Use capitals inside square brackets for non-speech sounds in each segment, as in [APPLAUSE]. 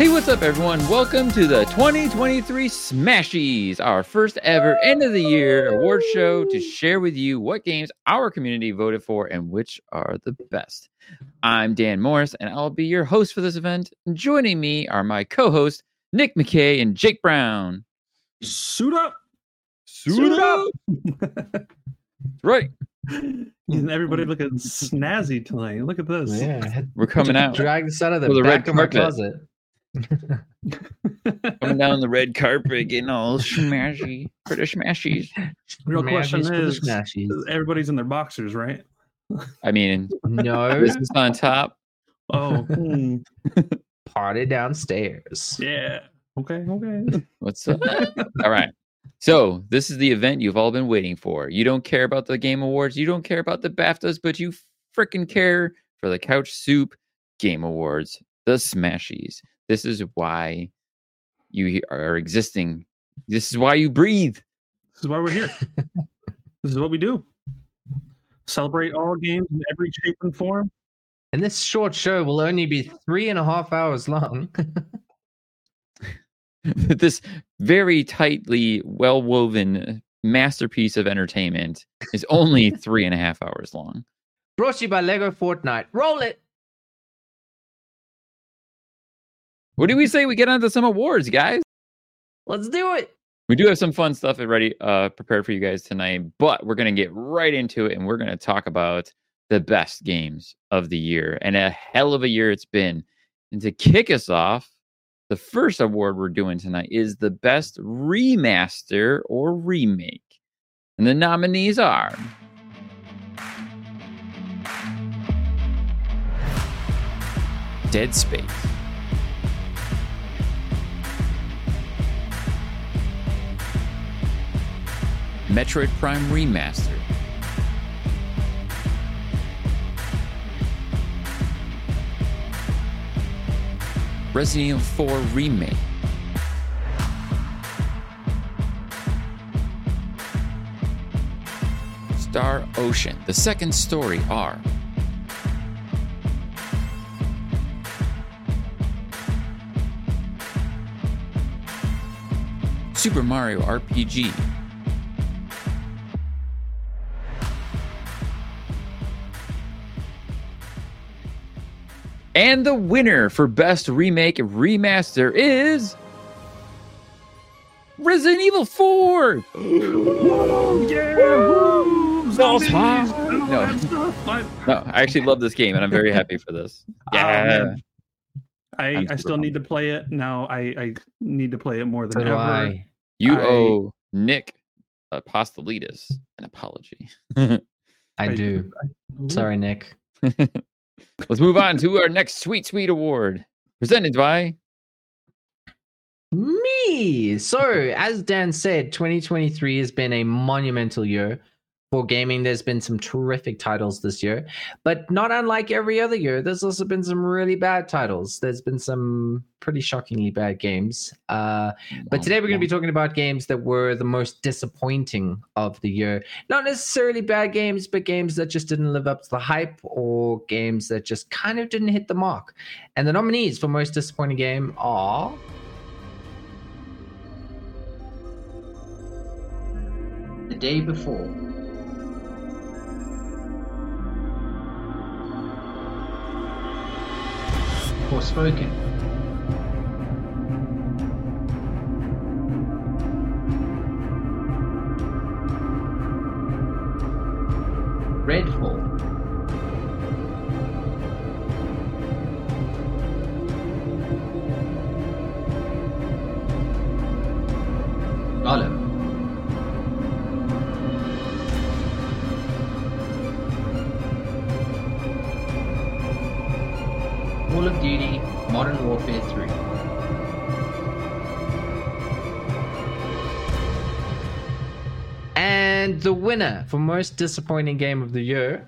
Hey, what's up, everyone? Welcome to the 2023 Smashies, our first ever end of the year award show to share with you what games our community voted for and which are the best. I'm Dan Morris, and I'll be your host for this event. Joining me are my co hosts, Nick McKay and Jake Brown. Suit up. Suit up. That's right. [LAUGHS] And everybody looking snazzy tonight. Look at this. Yeah, We're coming out. Drag this out of the, With a red back of my carpet. closet. Coming down the red carpet, getting all smashy for the smashies. Real question Smashies for the is smashies. everybody's in their boxers, right? I mean, No, this is on top. Oh, hmm. [LAUGHS] party downstairs. yeah. Okay, okay. What's up? all right. So this is the event you've all been waiting for. You don't care about the Game Awards, you don't care about the BAFTAs, but you freaking care for the Couch Soup Game Awards, the Smashies. This is why you are existing. This is why you breathe. This is why we're here. [LAUGHS] this is what we do. Celebrate all games in every shape and form. And this short show will only be three and a half hours long. [LAUGHS] [LAUGHS] this very tightly well woven uh, masterpiece of entertainment is only three and a half hours long. Brought to you by Lego Fortnite. Roll it. What do we say we get onto some awards, guys? Let's do it. We do have some fun stuff ready, uh, prepared for you guys tonight, but we're gonna get right into it, and we're gonna talk about the best games of the year, and a hell of a year it's been. And to kick us off, the first award we're doing tonight is the best remaster or remake, and the nominees are. Dead Space. Metroid Prime Remaster. Resident Evil 4 Remake. Star Ocean, the second story R. Super Mario RPG. And the winner for Best Remake Remaster is. Resident Evil 4! [GASPS] Yeah. Zombies. Zombies. No. I, No, I actually love this game and I'm very happy for this. [LAUGHS] Ah, yeah. man. I, I'm I super still need to play it. Now I, I need to play it more than So do ever. I. you I- owe Nick Apostolitis an apology. [LAUGHS] I do. Sorry, Nick. [LAUGHS] Let's move on to our next sweet, sweet award. Presented by Me. So, as Dan said, 2023 has been a monumental year. For gaming. There's been some terrific titles this year, but not unlike every other year, there's also been some really bad titles. There's been some pretty shockingly bad games. Uh, but today we're going to be talking about games that were the most disappointing of the year. Not necessarily bad games, but games that just didn't live up to the hype or games that just kind of didn't hit the mark. And the nominees for most disappointing game are. The day before. Forspoken. Redfall. And the winner for most disappointing game of the year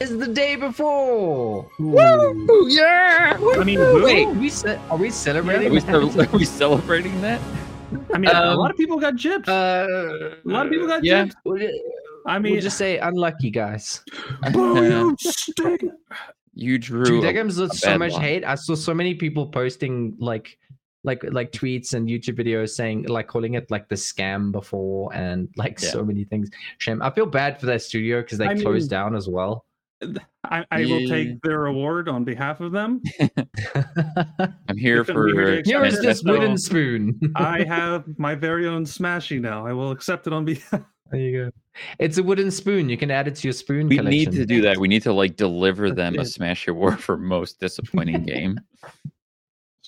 is the day before. Woo! Yeah! I mean, Wait, we ce- are we Are celebrating? we, that? cel- are [LAUGHS] we celebrating that? I mean, a Um, lot of people got gypped. Uh, a lot of people got yeah. gypped. We'll I we'll mean, just say unlucky, guys. [LAUGHS] boo, you stink. You drew. Dude, a- that game's so much one. hate. I saw so many people posting like like like tweets and YouTube videos saying like calling it like the scam before and like Yeah. so many things. Shame. I feel bad for that studio because they I mean- closed down as well. I, I will take their award on behalf of them. [LAUGHS] [LAUGHS] I'm here for. be very uh, Here is this so wooden spoon. I [LAUGHS] have my very own Smashy now. I will accept it on behalf. there you go. It's a wooden spoon. You can add it to your spoon we collection. need to do that. We need to like deliver them a That's it. Smash Award for most disappointing game.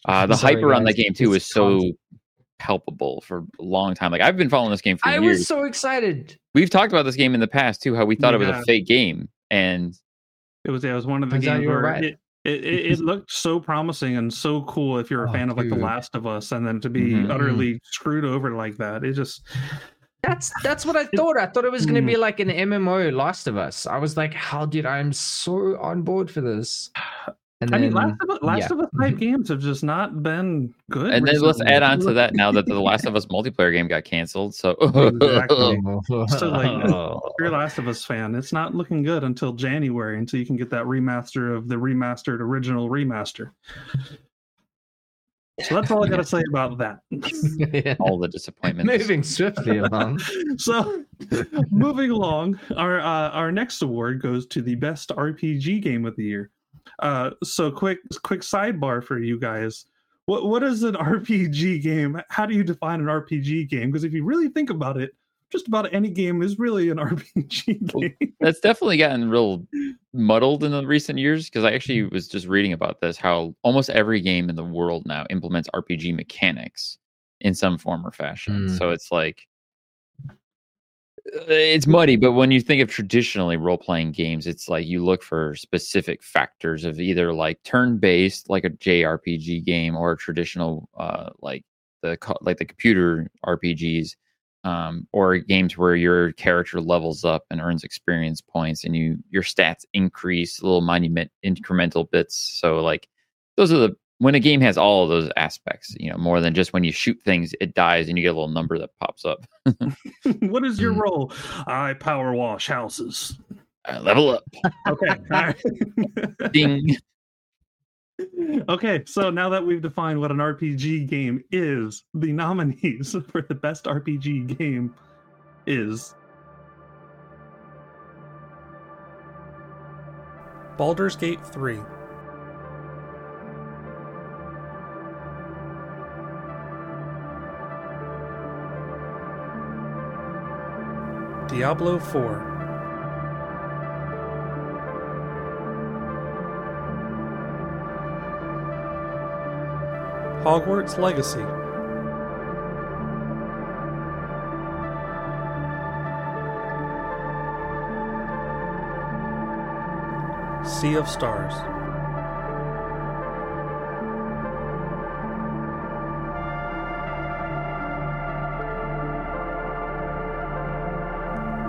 Uh, the Sorry, hype around that game too It's is so palpable for a long time. Like I've been following this game for I years. was so excited. We've talked about this game in the past too. How we thought We it was a fake game, and It was it was one of the games where right. it, it, it, it looked so promising and so cool if you're a Oh, fan of like The. Last of Us, and then to be Mhm. utterly screwed over like that, it just That's that's what I thought. I thought it was going to Mm. be like an MMO Last of Us. I was like, how did I'm so on board for this? And I mean, Last of Us, Last yeah. of Us type games have just not been good. and then let's add on to that now that the [LAUGHS] Last of Us multiplayer game got canceled. So Exactly. [LAUGHS] So, like, Oh. If you're a Last of Us fan, it's not looking good until January until you can get that remaster of the remastered original remaster. So that's all I got to say about that. [LAUGHS] all the disappointment. Moving swiftly along. so moving along our uh, our next award goes to the best rpg game of the year uh so quick quick sidebar for you guys. What what is an [LAUGHS] rpg game? How do you define an rpg game? Because if you really think about it just about any game is really an [LAUGHS] rpg Well, game. That's definitely gotten real muddled in the recent years because I actually was just reading about this how almost every game in the world now implements RPG mechanics in some form or fashion. Mm. So it's like it's muddy, but when you think of traditionally role playing games, it's like you look for specific factors of either like turn based, like a JRPG game, or traditional uh, like the like the computer RPGs um, or games where your character levels up and earns experience points and you your stats increase little monument incremental bits. So like those are the when a game has all of those aspects you know more than just when you shoot things it dies and you get a little number that pops up. [LAUGHS] What is your Mm. role? I power wash houses. Uh, level up. Okay all right. [LAUGHS] ding. Okay, so now that we've defined what an RPG game is, the nominees [LAUGHS] for the best RPG game is Baldur's Gate 3, Diablo 4, Hogwarts Legacy, Sea of Stars.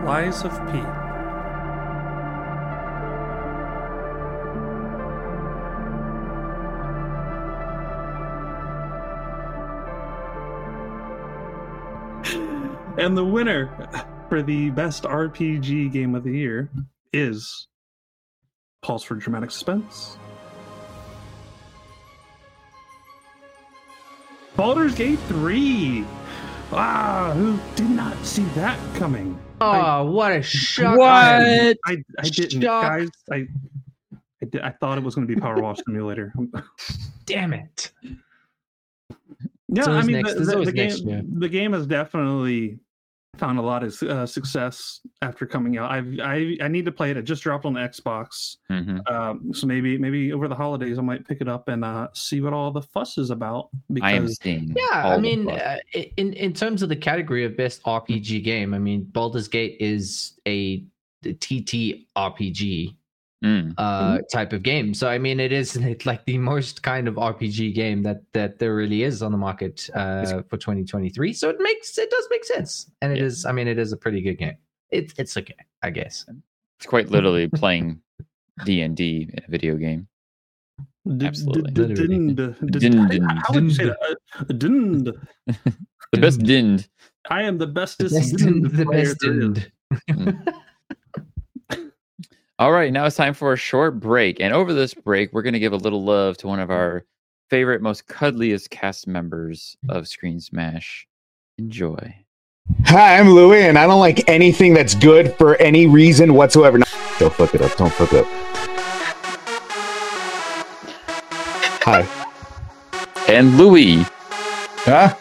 Lies of P. [LAUGHS] And the winner for the best RPG game of the year is Pause for Dramatic Suspense. Baldur's Gate 3. Ah, who did not see that coming? Oh, what a shock! What? I, I didn't, Shock. guys. I, I, did, I thought it was going to be Power Wash Simulator. [LAUGHS] Damn it! Yeah, It's I mean, next- the, the, the game, year. the game has definitely found a lot of uh, success after coming out. I've, I I need to play it. It just dropped on the Xbox, Mhm. um, so maybe maybe over the holidays I might pick it up and uh, see what all the fuss is about. I am Because seeing. Yeah, all I the mean, uh, in in terms of the category of best RPG game, I mean, Baldur's Gate is a TT RPG Mm. uh, type of game. So I mean, it is [LAUGHS] like the most kind of RPG game that that there really is on the market uh, for 2023. So it makes it does make sense, and it Yeah. is. I mean, it is a pretty good game. It's it's okay, I guess. It's quite literally playing [LAUGHS] D and D in a video game. d- Absolutely. d- d- Literally. dinned- d- Dinned, d- dinned. How would you say that? Uh. [LAUGHS] The best dinned. I am the The bestest. best, dinned the best there is. end. All right, now it's time for a short break. And over this break, we're going to give a little love to one of our favorite, most cuddliest cast members of Screen Smash. Enjoy. Hi, I'm Louie, and I don't like anything that's good for any reason whatsoever. No, don't fuck it up. Don't fuck it up. Hi. And Louis, Huh?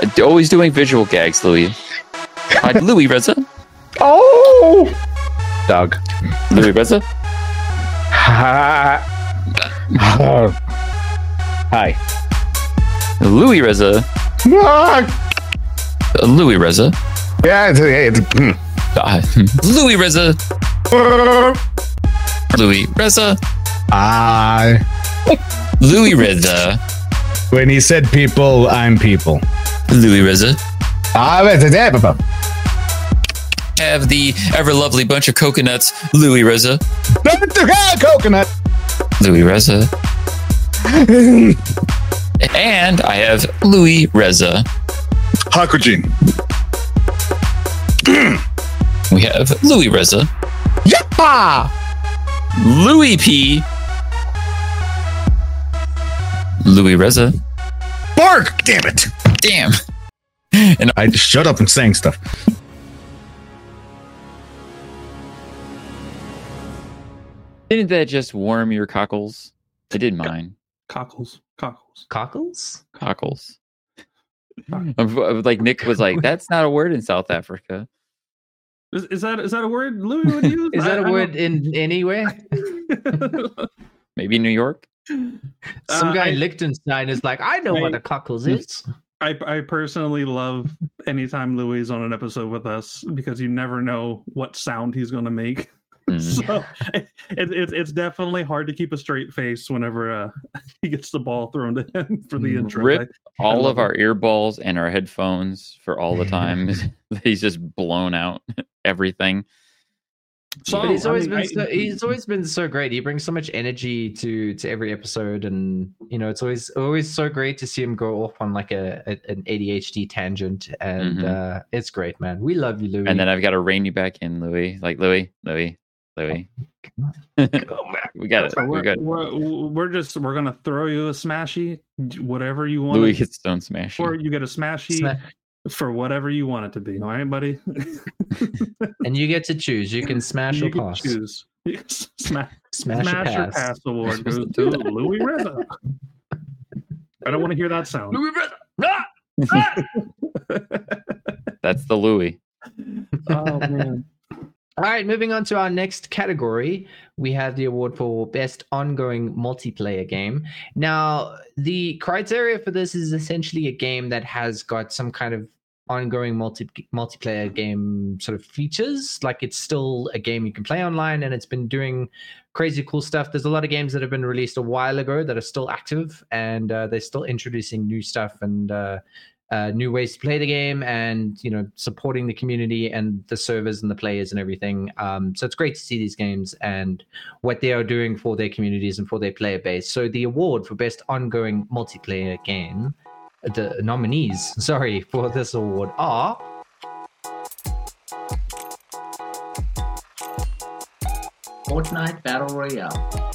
uh, always doing visual gags, Louis. Hi, Louis Reza. Oh! Dog. Louis Reza. [LAUGHS] Hi. Louis Reza. Uh, Louis Reza. Yeah, it's, it's, mm. Uh, [LAUGHS] Louis Reza. [LAUGHS] Louis Reza. I. Louis Reza. When he said people, I'm people. Louis Reza. Ah, but it's a Have the ever lovely bunch of coconuts, Louis Reza. Coconut. Louis Reza. [LAUGHS] And I have Louis Reza. Hakujin. We have Louis Reza. Yappa! Louis P. Louis Reza. Bark! Damn it! Damn. And I just shut up and saying stuff. Didn't that just warm your cockles? It did mine. Cockles, cockles. Cockles? Cockles. I'm- I'm like Nick was like, that's not a word in South Africa. Is, is that is that a word Louis would use? [LAUGHS] Is that a a word in [LAUGHS] any way? [LAUGHS] Maybe New York. Some Uh, guy I- in Liechtenstein is like, I know what a cockles is. I, I personally love anytime Louis is on an episode with us because you never know what sound he's going to make. [LAUGHS] Mm. So it, it, it's definitely hard to keep a straight face whenever uh, [LAUGHS] he gets the ball thrown to him for the Mm, intro. Rip I- all love of our earballs and our headphones for all the [LAUGHS] time. He's just blown out everything. So, but he's I always mean, been I- so, he's always been so great. He brings so much energy to to every episode, and you know it's always always so great to see him go off on like a, a an ADHD tangent, and Mhm. uh, it's great, man. We love you, Louis. And then I've got to rein you back in, Louis. Like Louis, Louis, Louis. [LAUGHS] we got it. So We're we're, good. we're, we're just we're gonna throw you a smashy, whatever you want. Louis gets stone smash. or you get a smashy Sma- for whatever you want it to be. All right, buddy. [LAUGHS] and you get to choose. You can [LAUGHS] smash you or pass. choose. Smash, Smash, smash or or pass. pass award goes to do to that. Louis Reza. I don't want to hear that sound. Louis Reza. Ah! That's the Louis. oh man. All right, moving on to our next category. We have the award for Best Ongoing Multiplayer Game. Now, the criteria for this is essentially a game that has got some kind of ongoing multi multiplayer game sort of features. Like it's still a game you can play online and it's been doing crazy cool stuff. There's a lot of games that have been released a while ago that are still active and uh, they're still introducing new stuff and uh, uh, new ways to play the game and you know supporting the community and the servers and the players and everything um, so it's great to see these games and what they are doing for their communities and for their player base so the award for best ongoing multiplayer game the nominees [LAUGHS] sorry for this award are Fortnite Battle Royale.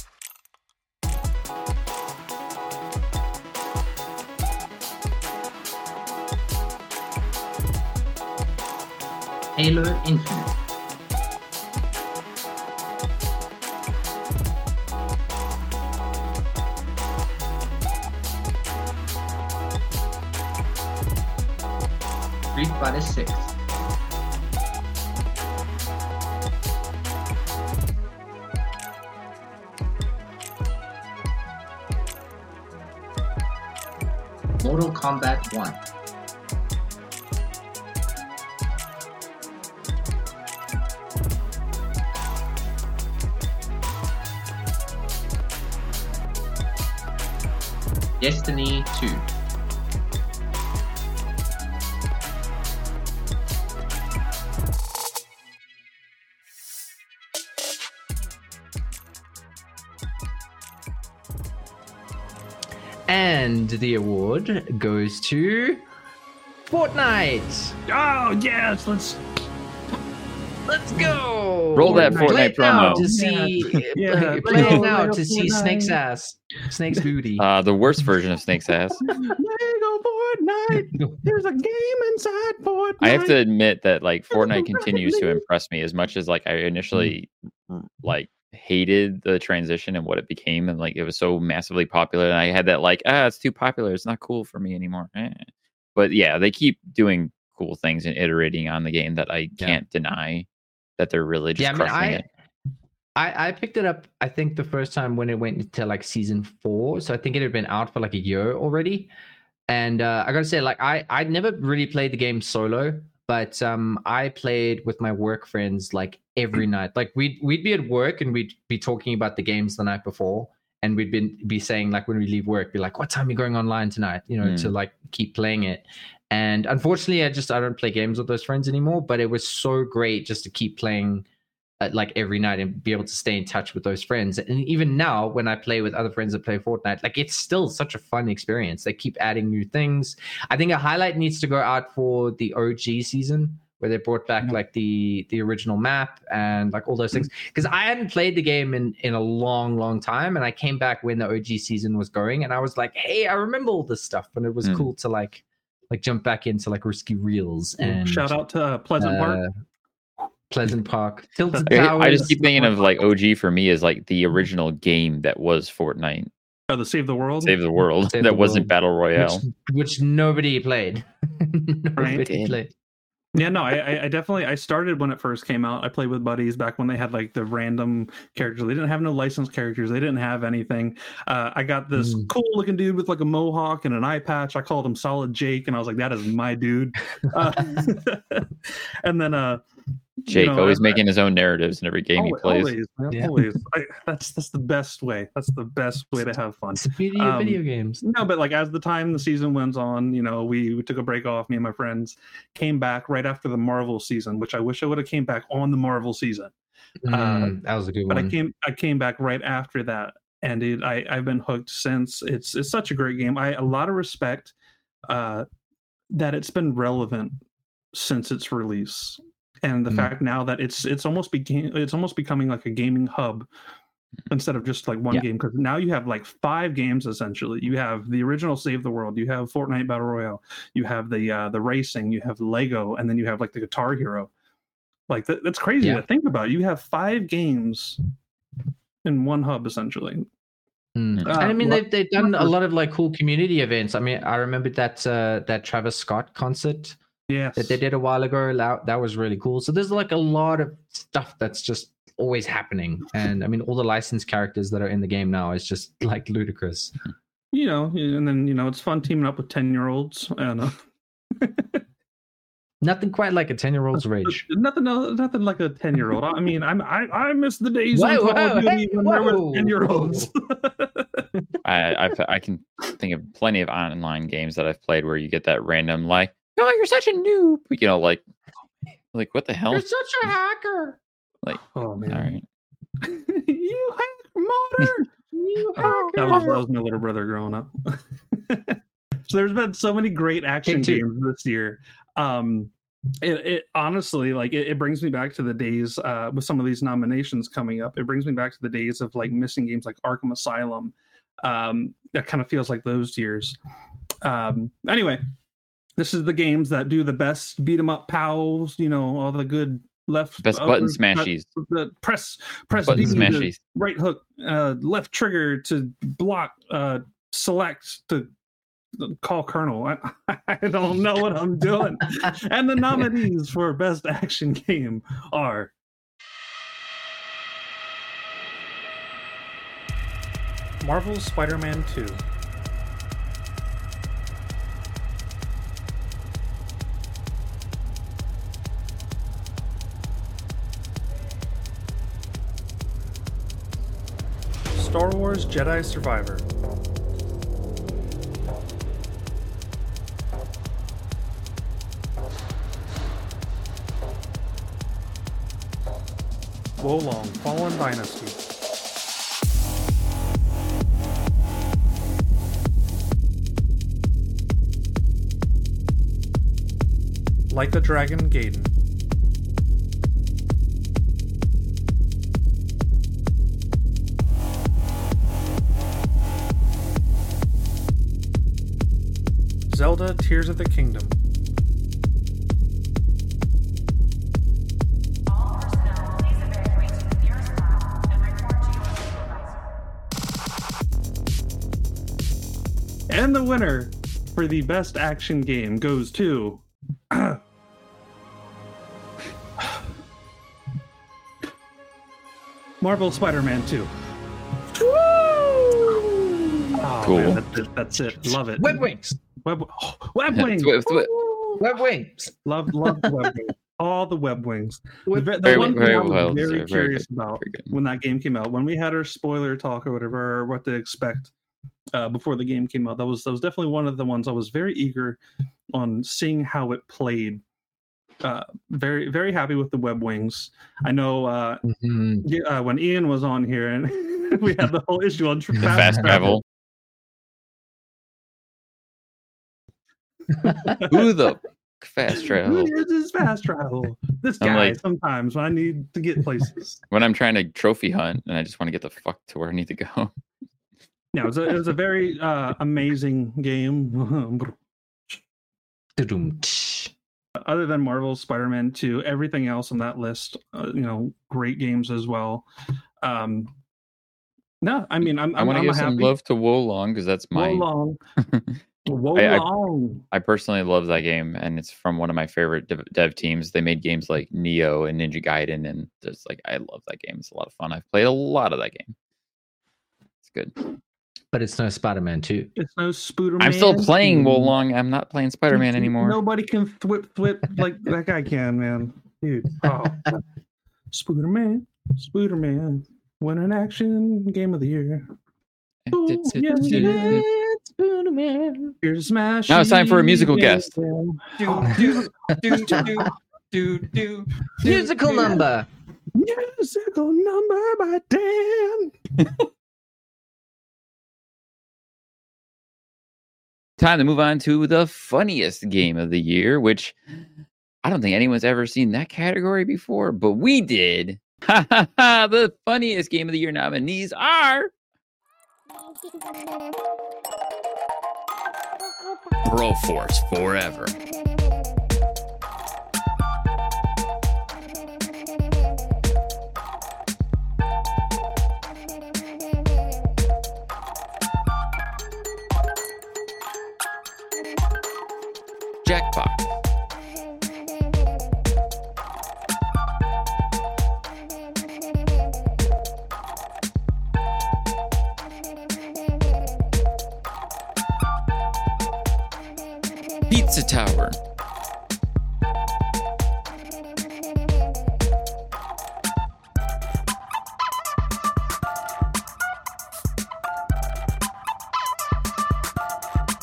Halo Infinite. Street Fighter 6. Mortal Kombat 1. Destiny 2. and the award goes to fortnite Oh yes, let's. Let's go Roll that Play Fortnite it now promo. to see Yeah. [LAUGHS] play it now to see snake's ass snake's booty [LAUGHS] Uh, the worst version of Snake's ass. [LAUGHS] Lego Fortnite. There's a game inside Fortnite. I have to admit that like Fortnite continues to impress me as much as like I initially like hated the transition and what it became and like it was so massively popular and I had that like ah it's too popular it's not cool for me anymore. Eh. But yeah, they keep doing cool things and iterating on the game that I can't deny that they're really just yeah, I mean, I, it. I I picked it up. I think the first time when it went into like season four, so I think it had been out for like a year already. And uh, I gotta say, like I I never really played the game solo, but um I played with my work friends like every night. Like we'd we'd be at work and we'd be talking about the games the night before, and we'd been be saying like when we leave work, be like, "What time are you going online tonight?" You know, to like keep playing it. And unfortunately, I just I don't play games with those friends anymore. But it was so great just to keep playing uh, like every night and be able to stay in touch with those friends. And even now, when I play with other friends that play Fortnite, like it's still such a fun experience. They keep adding new things. I think a highlight needs to go out for the OG season where they brought back like the the original map and like all those things because i hadn't played the game in in a long long time and i came back when the og season was going and i was like hey i remember all this stuff and it was Mm. cool to like like jump back into like risky reels and Shout out to uh, Pleasant Park. uh, Pleasant Park. Tilted I, Towers. I just keep thinking of like OG for me is like the original game that was Fortnite Oh, the Save the World. Save the World Save that the wasn't World. Battle Royale. which, which nobody played. [LAUGHS] nobody Did. played. Yeah, no, I, I- definitely I started when it first came out. I played with buddies back when they had like the random characters. They didn't have no licensed characters. They didn't have anything. Uh, I got this Mm. cool looking dude with like a mohawk and an eye patch. I called him Solid Jake, and I was like, that is my dude. Uh, [LAUGHS] and then uh, you Jake know, always I- making his own narratives in every game he plays. Always, man, Yeah. always. [LAUGHS] I, that's that's the best way. That's the best way to have fun. It's the beauty of Um, video games. No, but like as the time the season went on, you know, we, we took a break off. Me and my friends came back right after the Marvel season, which I wish I would have came back on the Marvel season. Mm, that was a good one. But I came I came back right after that, and it, I I've been hooked since. It's it's such a great game. I a lot of respect uh, that it's been relevant since its release, and the Mm. fact now that it's it's almost became it's almost becoming like a gaming hub instead of just like one Yeah. game because now you have like five games essentially you have the original save the world you have fortnite battle royale you have the uh the racing you have lego and then you have like the guitar hero like that, that's crazy Yeah. to think about you have five games in one hub essentially Mm. Uh, and I mean, lo- they've they've done a lot of like cool community events. I mean, I remember that uh, that Travis Scott concert yes that they did a while ago. That, that was really cool. So there's like a lot of stuff that's just always happening. And I mean, all the licensed characters that are in the game now is just [LAUGHS] like ludicrous. you know and then you know it's fun teaming up with 10 year olds I don't know. [LAUGHS] Nothing quite like a ten year old's rage. nothing nothing like a 10 year old i mean i'm i i miss the days Whoa, on Call whoa, of Duty hey, when there were 10 year olds [LAUGHS] I I've, I can think of plenty of online games that I've played where you get that random like, oh, you're such a noob. You know, like, like what the hell? You're such a hacker. Like, Oh man. right. [LAUGHS] you hack modern. you [LAUGHS] hack. That was, that was my little brother growing up. [LAUGHS] so there's been so many great action too. games this year. Um, it, it honestly like it, it brings me back to the days uh, with some of these nominations coming up. It brings me back to the days of like missing games like Arkham Asylum. Um, that kind of feels like those years. Um, anyway, this is the games that do the best beat 'em up pals. You know all the good left Best upper button cut- smashies. the press press Button smashies. right hook uh left trigger to block uh select to call colonel i, [LAUGHS] I don't know what i'm doing and the nominees for best action game are Marvel's Spider-Man 2. Star Wars Jedi Survivor. Wo Long Fallen Dynasty. Like the Dragon Gaiden. Zelda Tears of the Kingdom. and the winner for the best action game goes to [COUGHS] Marvel Spider-Man 2. Oh, Cool. man, that's, it. that's it. Love it. Web wings. Web, oh, [GASPS] web wings. Thwi- thwi- Web wings. Love, love the web wings. [LAUGHS] All the web wings. The, the Very- one thing I was well very deserved. Very curious good. about Very when that game came out, when we had our spoiler talk or whatever, or what to expect uh, before the game came out, that was that was definitely one of the ones I was very eager on seeing how it played. Uh, very very happy with the web wings. I know uh, Mhm. uh, when Ian was on here and [LAUGHS] we had the whole issue on The fast travel. Who [LAUGHS] the fast travel? Who is this fast travel? This I'm guy like- sometimes when I need to get places. [LAUGHS] When I'm trying to trophy hunt and I just want to get the fuck to where I need to go. Yeah, it was a, it was a very uh, amazing game. [LAUGHS] Other than Marvel's Spider-Man 2, everything else on that list, uh, you know, great games as well. Um, no, I mean, I'm, I I'm, want to I'm give happy. some love to Wo Long because that's my. Wo Long. I- Wo Long. I personally love that game, and it's from one of my favorite dev, dev teams. They made games like Nioh and Ninja Gaiden, and just like I love that game. It's a lot of fun. I've played a lot of that game. It's good. But it's no Spider Man 2. It's no Spider Spooderman. I'm still playing two. Wo Long. I'm not playing Spider Man anymore. Nobody can thwip flip like [LAUGHS] that guy can, man. Dude. Oh. Spooderman. Spooderman. Win an action game of the year. Ooh, yes, it is. Spooderman. Here's Smash. Now it's time for a musical guest. Do, do, do, do, do, do. Musical number. Musical number by Dan. [LAUGHS] Time to move on to the funniest game of the year, which I don't think anyone's ever seen that category before, but we did. [LAUGHS] Ha ha ha! The funniest game of the year nominees are [LAUGHS] Broforce Forever. Jackbox. Pizza Tower.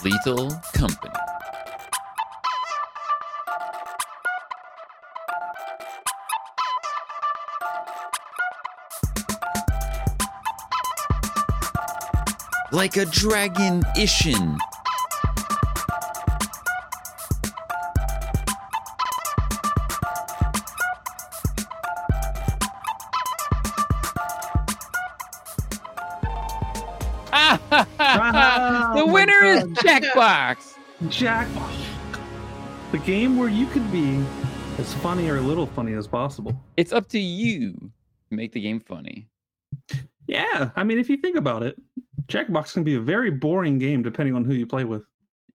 Lethal Company. Like a dragon Ishin. God. Jackbox. The game where you could be as funny or a little funny as possible. It's up to you to make the game funny. Yeah, I mean, if you think about it, Jackbox can be a very boring game depending on who you play with.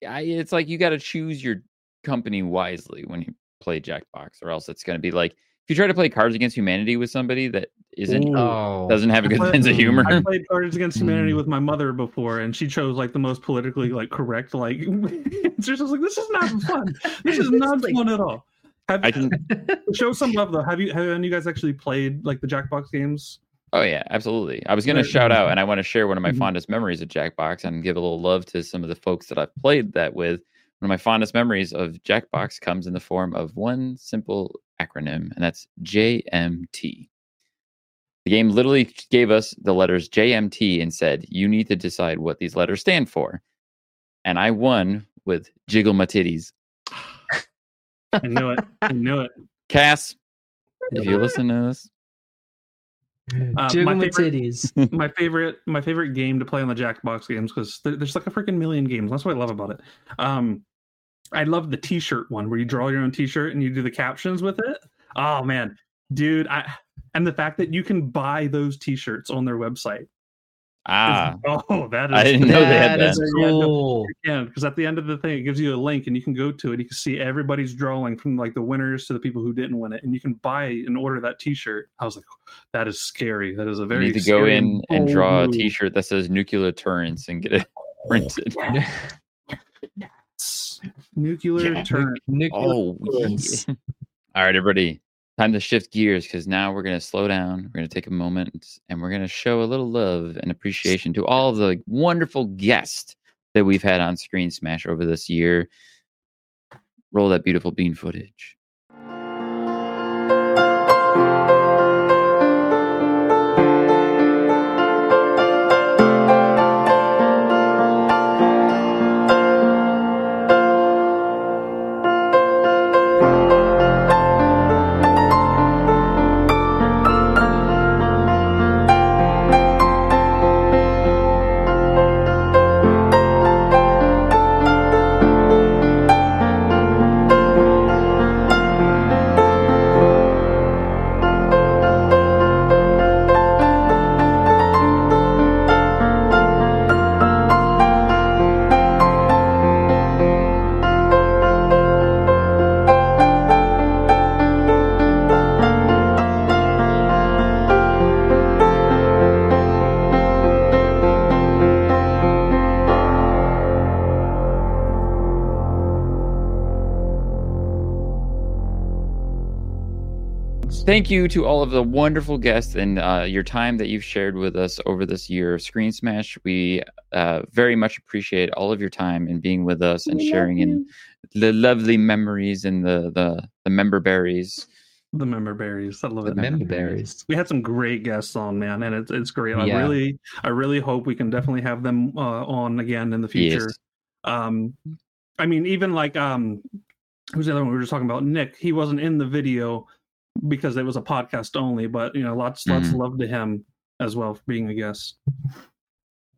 I, it's like you got to choose your company wisely when you play Jackbox, or else it's going to be like if you try to play Cards Against Humanity with somebody that isn't Ooh. Oh, doesn't have a good played- sense of humor. I played Cards Against Humanity Mm. with my mother before, and she chose like the most politically like correct like. [LAUGHS] it's just was like this is not fun. This is [LAUGHS] not Like- fun at all. Have, I can. [LAUGHS] show some love though. Have you have any of you guys actually played like the Jackbox games? Oh yeah, absolutely. I was going to shout out, and I want to share one of my Mhm. fondest memories of Jackbox, and give a little love to some of the folks that I've played that with. One of my fondest memories of Jackbox comes in the form of one simple acronym, and that's JMT. The game literally gave us the letters JMT and said, "You need to decide what these letters stand for." And I won with Jiggle My Titties. I knew it. I knew it. Cass, if you listen to this, [LAUGHS] Uh, Jiggle my my favorite- titties. [LAUGHS] my favorite my favorite game to play on the Jackbox games because there's like a freaking million games. That's what I love about it. Um, I love the T-shirt one where you draw your own T-shirt and you do the captions with it. Oh man, dude! I and the fact that you can buy those T-shirts on their website. is- ah, [LAUGHS] oh, that is I didn't know they had that. Yeah, cool. Yeah, because at the end of the thing, it gives you a link and you can go to it. You can see everybody's drawing from like the winners to the people who didn't win it, and you can buy and order that T-shirt. I was like, that is scary. That is a you very need to go scary in and draw a move. T-shirt that says "nuclear turrets" and get it [LAUGHS] printed. [LAUGHS] Nuclear turn. Nuclear Oh, yeah. all right, everybody. Time to shift gears because now we're going to slow down. We're going to take a moment and we're going to show a little love and appreciation to all of the wonderful guests that we've had on Screen Smash over this year. Roll that beautiful bean footage. Thank you to all of the wonderful guests and uh, your time that you've shared with us over this year of Screen Smash. We uh, very much appreciate all of your time and being with us and sharing in the lovely memories and the the, the member berries. The member berries. I love The it. member berries. We had some great guests on, man, and it's it's great. I really, I really hope we can definitely have them uh, on again in the future. Yes. Um, I mean, even like um, who's the other one we were just talking about? Nick. He wasn't in the video because it was a podcast only, but you know, lots lots of mm-hmm. love to him as well for being a guest.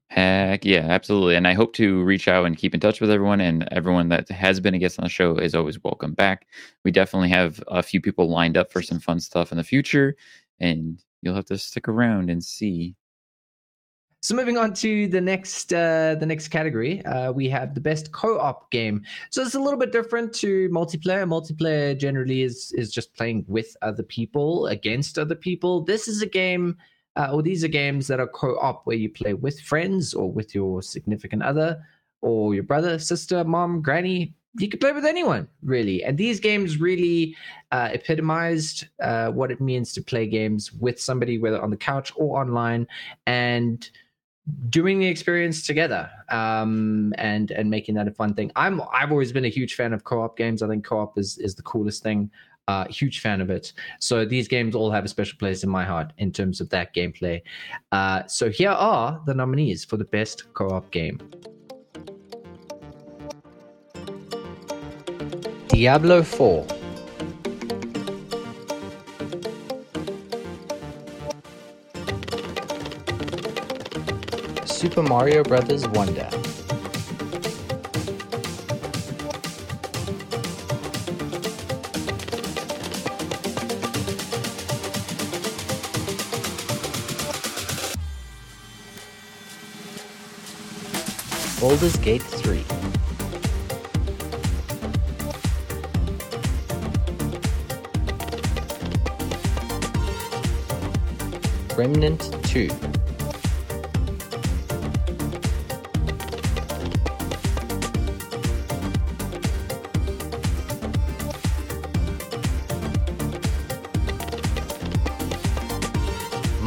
Heck yeah, absolutely. And I hope to reach out and keep in touch with everyone. And everyone that has been a guest on the show is always welcome back. We definitely have a few people lined up for some fun stuff in the future, and you'll have to stick around and see. So moving on to the next uh, the next category, uh, we have the best co-op game. So it's a little bit different to multiplayer. Multiplayer generally is is just playing with other people against other people. This is a game, uh, or these are games that are co-op where you play with friends or with your significant other or your brother, sister, mom, granny. You can play with anyone really, and these games really uh, epitomized uh, what it means to play games with somebody, whether on the couch or online, and doing the experience together um, and and making that a fun thing. I'm I've always been a huge fan of co-op games. I think co-op is is the coolest thing. Uh, huge fan of it. So these games all have a special place in my heart in terms of that gameplay. Uh, so here are the nominees for the best co-op game. Diablo 4. Super Mario Brothers Wonder. Baldur's Gate 3. Remnant 2.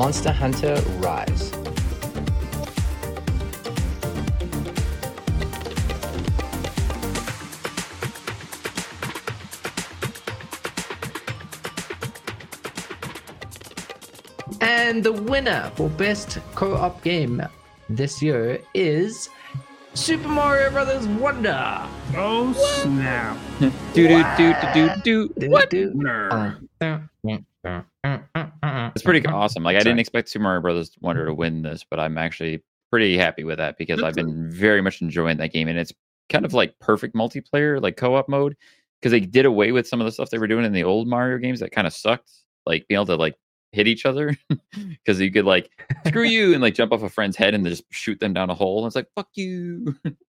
Monster Hunter Rise. And the winner for best co-op game this year is Super Mario Brothers Wonder. Oh snap! [LAUGHS] do do do do do do. What? Nerd. Um, Pretty mm-hmm. awesome. Like I didn't expect Super Mario Brothers Wonder to win this, but I'm actually pretty happy with that because I've mm-hmm. been very much enjoying that game, and it's kind of like perfect multiplayer, like co-op mode, because they did away with some of the stuff they were doing in the old Mario games that kind of sucked, like being able to like hit each other [LAUGHS] because you could like screw [LAUGHS] you and like jump off a friend's head and just shoot them down a hole. And it's like fuck you. [LAUGHS]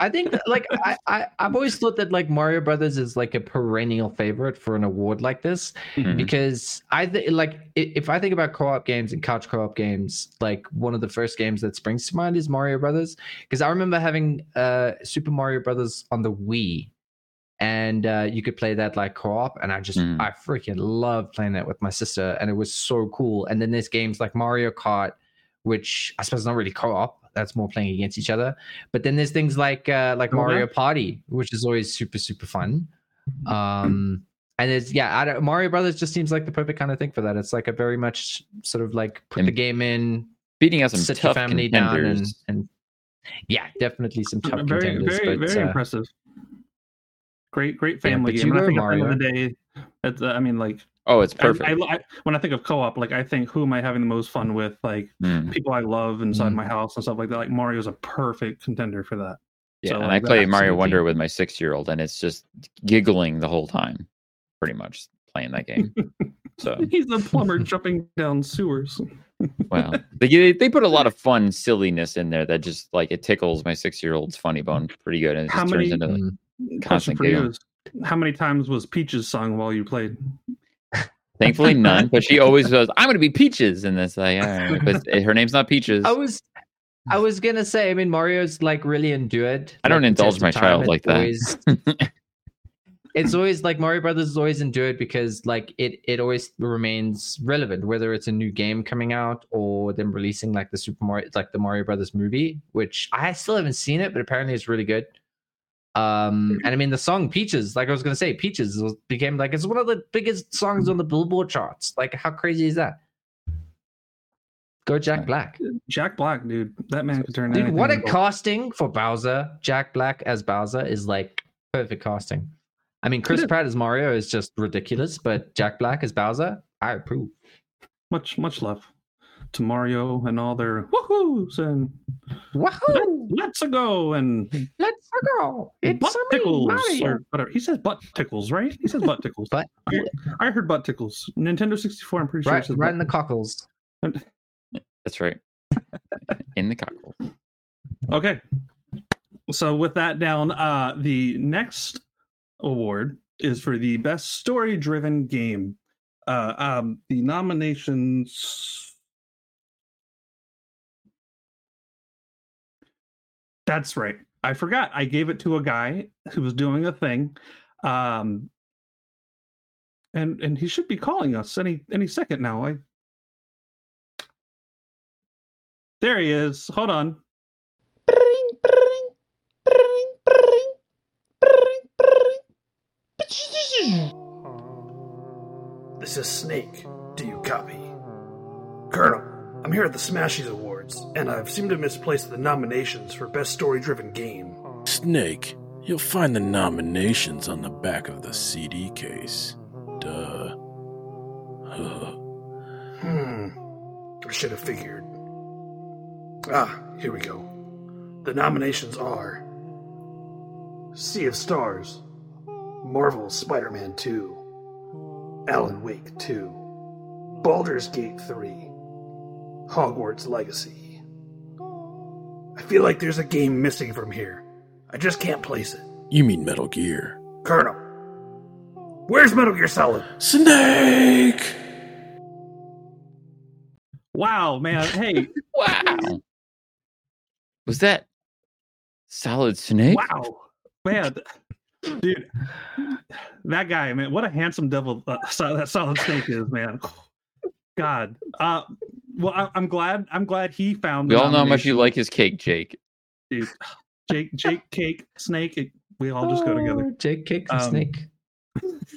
I think like I, I I've always thought that like Mario Brothers is like a perennial favorite for an award like this Mhm. because I th- like if I think about co-op games and couch co-op games, like one of the first games that springs to mind is Mario Brothers because I remember having uh Super Mario Brothers on the Wii and uh, you could play that like co-op and i just Mm. i freaking love playing that with my sister and it was so cool and then there's games like mario kart which i suppose not really co-op that's more playing against each other but then there's things like uh like mario party which is always super super fun um and it's yeah I don't, mario brothers just seems like the perfect kind of thing for that it's like a very much sort of like put And the game in Beating out some sit tough family down and, contenders. and yeah definitely some tough very, contenders very, but, very uh, impressive. Great, great family but game. I think at the end of the day, it's, uh, I mean, like, Oh, it's perfect. I, I, when I think of co-op, like, I think who am I having the most fun with? Like, Mm. people I love inside Mm. my house and stuff like that. Like, Mario's a perfect contender for that. Yeah, So, and like, I play Mario. Wonder with my six year old, and it's just giggling the whole time, pretty much playing that game. so, [LAUGHS] He's a plumber jumping down sewers. well, [LAUGHS] they they put a lot of fun silliness in there that just like it tickles my six year old's funny bone pretty good, and it How just turns many- into like, mm. Constant for you giggle. is, how many times was Peaches sung while you played? Thankfully none. But she always [LAUGHS] goes, "I'm going to be Peaches," and it's like, right, but [LAUGHS] her name's not Peaches. I was I was gonna say, I mean, Mario's like really endured. I don't like, indulge my child like that. always- [LAUGHS] it's always like Mario Brothers is always endured because like it it always remains relevant, whether it's a new game coming out or them releasing like the Super Mario like the Mario Brothers movie, which I still haven't seen it, but apparently it's really good. Um, and I mean the song Peaches, like I was gonna say, Peaches became like it's one of the biggest songs on the Billboard charts. Like, how crazy is that? Go Jack Black. Jack Black, dude. That man could turn Dude, what a casting for Bowser. Jack Black as Bowser is like perfect casting. I mean, Chris. Pratt as Mario is just ridiculous, but Jack Black as Bowser, I approve. much, much love to Mario and all their woohoos and Wahoo! let's a go and Let's go! It's butt me, tickles Mario. or whatever. He says butt tickles, right? He says butt tickles. Butt- I, I heard butt tickles. Nintendo 64, I'm pretty sure. Right, says right in the cockles. That's right. [LAUGHS] In the cockle. Okay. So with that down, uh the next award is for the best story driven game. Uh um the nominations That's right. I forgot. I gave it to a guy who was doing a thing. Um and and he should be calling us any any second now. I There he is. Hold on. This is Snake. Do you copy? Colonel, I'm here at the Smashies Awards, and I've seemed to misplace the nominations for Best Story Driven Game. Snake, you'll find the nominations on the back of the CD case. Duh. Huh. [LAUGHS] Hmm. I should have figured. Ah, here we go. The nominations are Sea of Stars, Marvel's Spider Man 2, Alan Wake 2, Baldur's Gate 3, Hogwarts Legacy. I feel like there's a game missing from here. I just can't place it. You mean Metal Gear? Colonel, where's Metal Gear Solid? Snake! Wow, man. Hey, [LAUGHS] Wow. Was that Solid Snake? wow, man, dude, that guy, man, what a handsome devil uh, that Solid Snake is, man. God, uh, well, I, I'm glad. I'm glad he found. We the all know how much you like his cake, Jake. dude. Jake, Jake, Cake, Snake. it- we all just go together. Oh, Jake Kick and Um, Snake.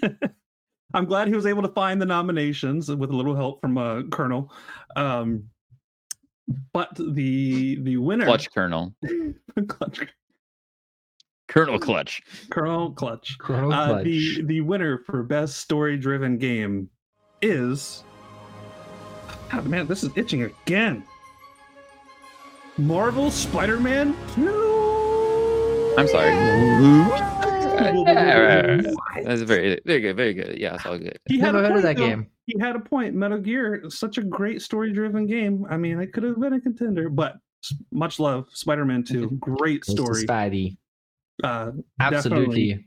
[LAUGHS] I'm glad he was able to find the nominations with a little help from uh, Colonel. Um, but the the winner, Clutch Colonel. [LAUGHS] Clutch, Colonel Clutch. Colonel Clutch. Colonel Uh, Clutch. the the winner for best story driven game is. God, man, this is itching again. Marvel Spider Man 2. I'm sorry. That's very, very good, very good. Yeah, it's all good. He had Never a heard of point, that though. game. He had a point. Metal Gear, such a great story driven game. I mean, it could have been a contender, but much love. Spider Man 2, great story. Spidey. Uh, Absolutely.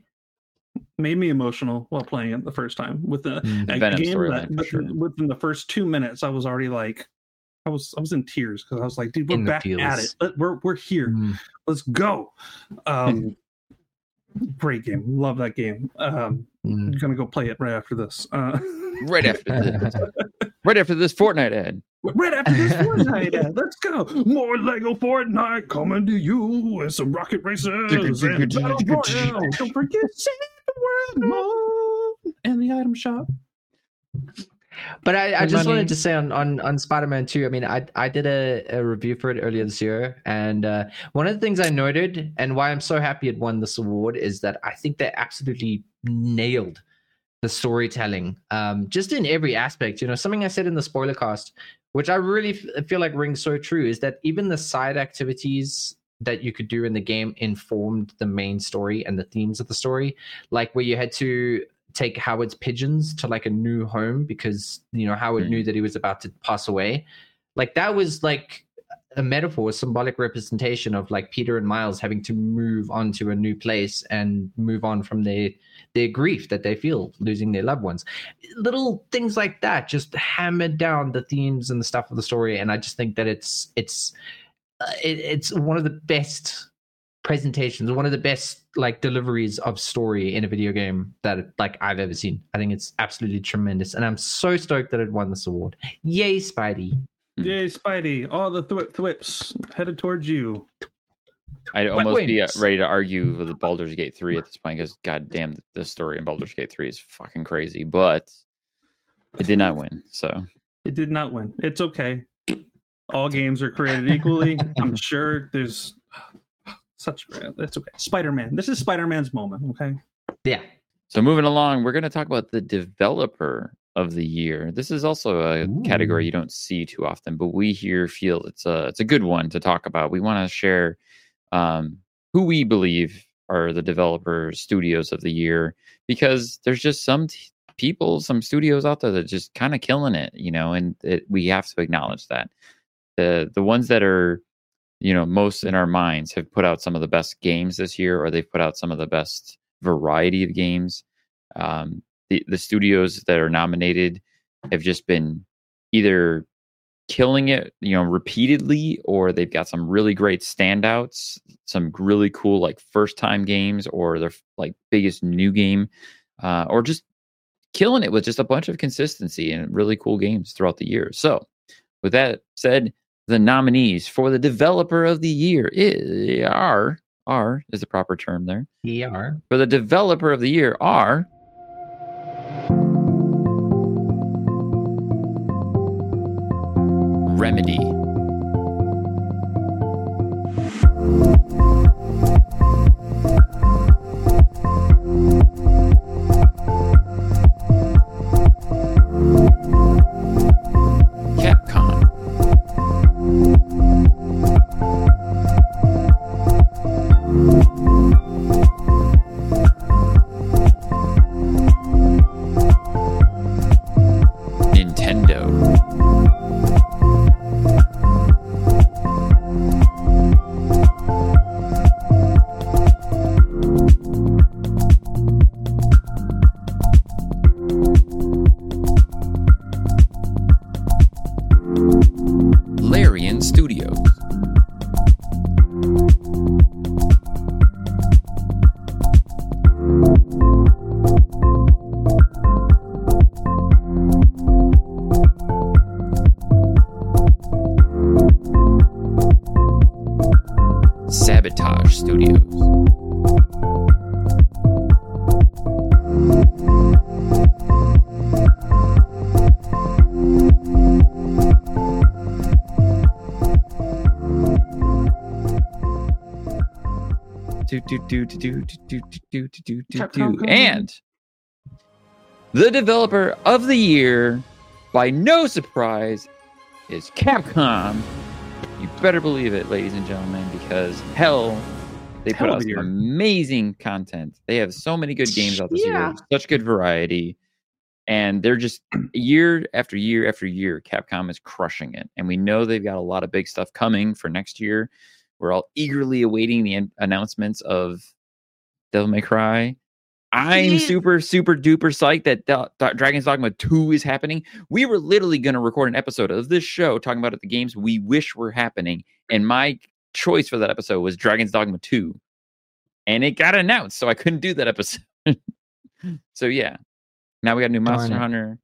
Made me emotional while playing it the first time. With the a game that for sure. within, within the first two minutes, I was already like, I was I was in tears because I was like, dude, we're In the back at it. Let- We're we're here. Mm. Let's go. Um, [LAUGHS] great game. Love that game. Um, Mm. I'm gonna go play it right after this. Uh, Right after this, [LAUGHS] right after this Fortnite ad. right after this Fortnite. ad. Let's go. More Lego Fortnite coming to you and some rocket racers and battle royale. Don't forget save the world more and the item shop. But I, I just money. wanted to say on on on Spider Man Two. I mean, I I did a, a review for it earlier this year, and uh, one of the things I noted and why I'm so happy it won this award is that I think they absolutely nailed the storytelling, um, just in every aspect. You know, something I said in the spoiler cast, which I really f- feel like rings so true, is that even the side activities that you could do in the game informed the main story and the themes of the story. Like where you had to take Howard's pigeons to like a new home because you know Howard Mm. knew that he was about to pass away. Like that was like a metaphor, a symbolic representation of like Peter and Miles having to move on to a new place and move on from their their grief that they feel losing their loved ones. Little things like that just hammered down the themes and the stuff of the story, and I just think that it's it's it, it's one of the best presentations, one of the best like deliveries of story in a video game that like I've ever seen. I think it's absolutely tremendous, and I'm so stoked that it won this award. Yay, Spidey! Yay, Spidey! All the thwip thwips headed towards you. I'd almost be uh, ready to argue with the Baldur's Gate 3 at this point because, goddamn, the story in Baldur's Gate 3 is fucking crazy. But it did not win. So It did not win. It's okay. All games are created equally. I'm sure there's such. That's okay. Spider Man. This is Spider Man's moment. Okay. Yeah, So moving along, we're going to talk about the developer of the year. This is also a category you don't see too often, but we here feel it's a it's a good one to talk about. We want to share um, who we believe are the developer studios of the year because there's just some t- people, some studios out there that are just kind of killing it, you know, and it, we have to acknowledge that the the ones that are you know most in our minds have put out some of the best games this year or they've put out some of the best variety of games. Um, the, the studios that are nominated have just been either killing it you know repeatedly or they've got some really great standouts some really cool like first time games or their like biggest new game uh, or just killing it with just a bunch of consistency and really cool games throughout the year. So with that said the nominees for the developer of the year is, are are is the proper term there. ER. For the developer of the year are Remedy. Do, do, do, do, do, do, do, do, do, do. And the developer of the year, by no surprise, is Capcom. You better believe it, ladies and gentlemen, because hell, they put Hell of out some amazing content. They have so many good games out this Yeah. year, such good variety. And they're just year after year after year, Capcom is crushing it. And we know they've got a lot of big stuff coming for next year. We're all eagerly awaiting the an- announcements of Devil May Cry. I'm super, super duper psyched that Da- Da- Dragon's Dogma 2 is happening. We were literally going to record an episode of this show talking about the games we wish were happening. And my choice for that episode was Dragon's Dogma 2. And it got announced, so I couldn't do that episode. [LAUGHS] so, yeah. Now we got a new Monster. Hunter.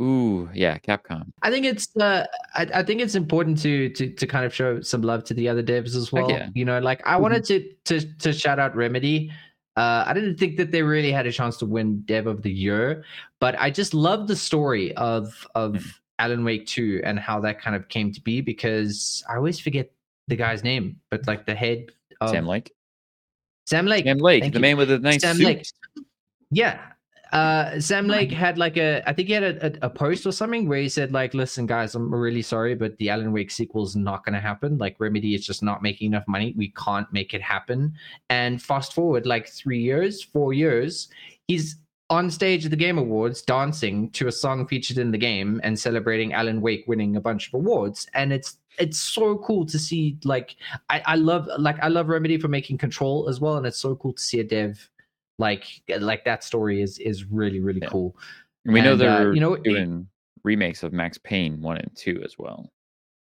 Ooh, yeah, Capcom. I think it's uh, I, I think it's important to to to kind of show some love to the other devs as well. yeah. You know, like I wanted to to to shout out Remedy. Uh, I didn't think that they really had a chance to win Dev of the Year, but I just love the story of of Mhm. Alan Wake 2 and how that kind of came to be because I always forget the guy's name, but like the head of Sam Lake. Sam Lake. Sam Lake, Thank the you. man with the nice Sam suit. Lake. Yeah. Uh, Sam Lake had like a, I think he had a, a, a post or something where he said like, "Listen, guys, I'm really sorry, but the Alan Wake sequel is not going to happen. Like, Remedy is just not making enough money. We can't make it happen." And fast forward like three years, four years, he's on stage at the Game Awards dancing to a song featured in the game and celebrating Alan Wake winning a bunch of awards. And it's it's so cool to see. Like, I, I love like I love Remedy for making Control as well, and it's so cool to see a dev like like that story is is really really Yeah. cool. And we know And, uh, they're you know, it- doing remakes of Max Payne 1 and 2 as well.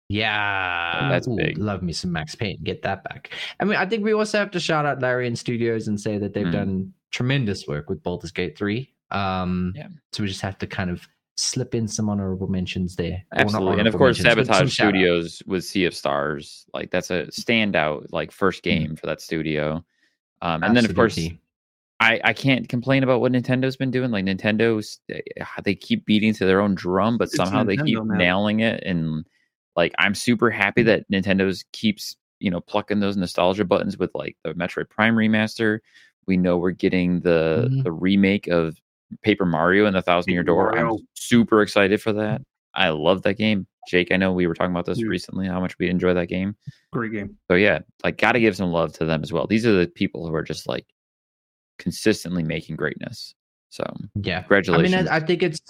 Yeah, That's Ooh, big. Love me some Max Payne. Get that back. I mean, I think we also have to shout out Larian Studios and say that they've Mm. done tremendous work with Baldur's Gate Three. Um, Yeah. So we just have to kind of slip in some honorable mentions there. Absolutely. And of course, mentions, but some Sabotage. Studios with Sea of Stars. Like that's a standout like first Mm-hmm. game for that studio. Um, and then of course. I, I can't complain about what Nintendo's been doing. Like Nintendo's eh, they keep beating to their own drum, but It's somehow they keep man. nailing it. And like I'm super happy that Nintendo's keeps, you know, plucking those nostalgia buttons with like the Metroid Prime remaster. We know we're getting the Mhm. the remake of Paper Mario and the Thousand Year Door. I'm super excited for that. I love that game. Jake, I know we were talking about this Dude. recently, how much we enjoy that game. Great game. So yeah, like gotta give some love to them as well. These are the people who are just like consistently making greatness. So Yeah. congratulations. I mean, I, I think it's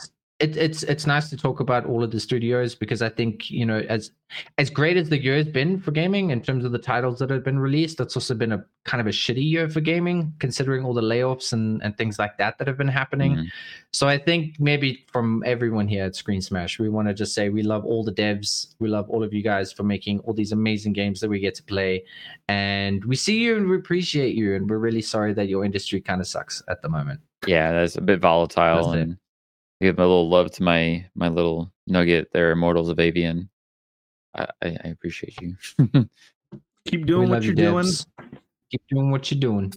it, it's it's nice to talk about all of the studios because I think you know as as great as the year has been for gaming in terms of the titles that have been released, it's also been a kind of a shitty year for gaming considering all the layoffs and and things like that that have been happening. Mhm. So I think maybe from everyone here at Screen Smash, we want to just say we love all the devs, we love all of you guys for making all these amazing games that we get to play, and we see you and we appreciate you, and we're really sorry that your industry kind of sucks at the moment. yeah, that's a bit volatile That's and give a little love to my my little nugget there, Immortals of Aveum. I, I I appreciate you. [LAUGHS] Keep We doing what you're doing. Keep doing what you're doing.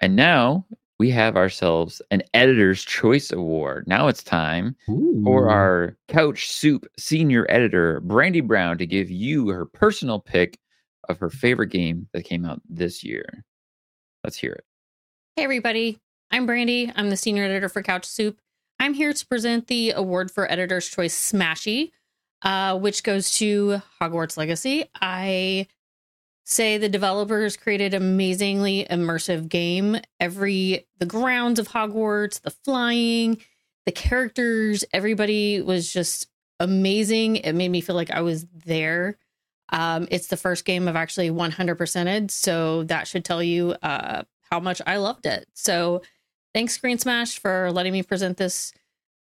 and now we have ourselves an Editor's Choice Award. Now it's time for our Couch Soup senior editor, Brandy Brown, to give you her personal pick of her favorite game that came out this year. Let's hear it. Hey, everybody. I'm Brandy. I'm the senior editor for Couch Soup. I'm here to present the award for Editor's Choice Smashy, uh, which goes to Hogwarts Legacy. I say the developers created amazingly immersive game. Every the grounds of Hogwarts, the flying, the characters, everybody was just amazing. It made me feel like I was there. Um, it's the first game I've actually 100%ed, so that should tell you uh, how much I loved it. So thanks, Screen Smash, for letting me present this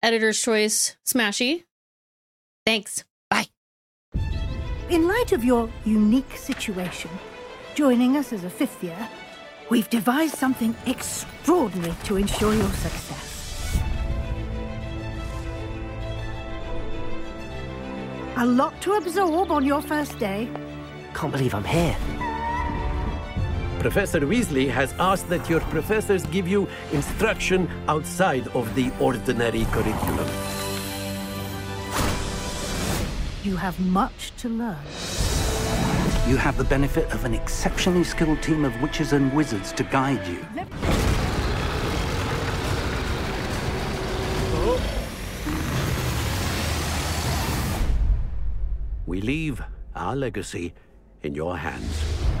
editor's choice smashy. Thanks. Bye. In light of your unique situation, joining us as a fifth year, we've devised something extraordinary to ensure your success. A lot to absorb on your first day. Can't believe I'm here. Professor Weasley has asked that your professors give you instruction outside of the ordinary curriculum. You have much to learn. You have the benefit of an exceptionally skilled team of witches and wizards to guide you. We leave our legacy in your hands.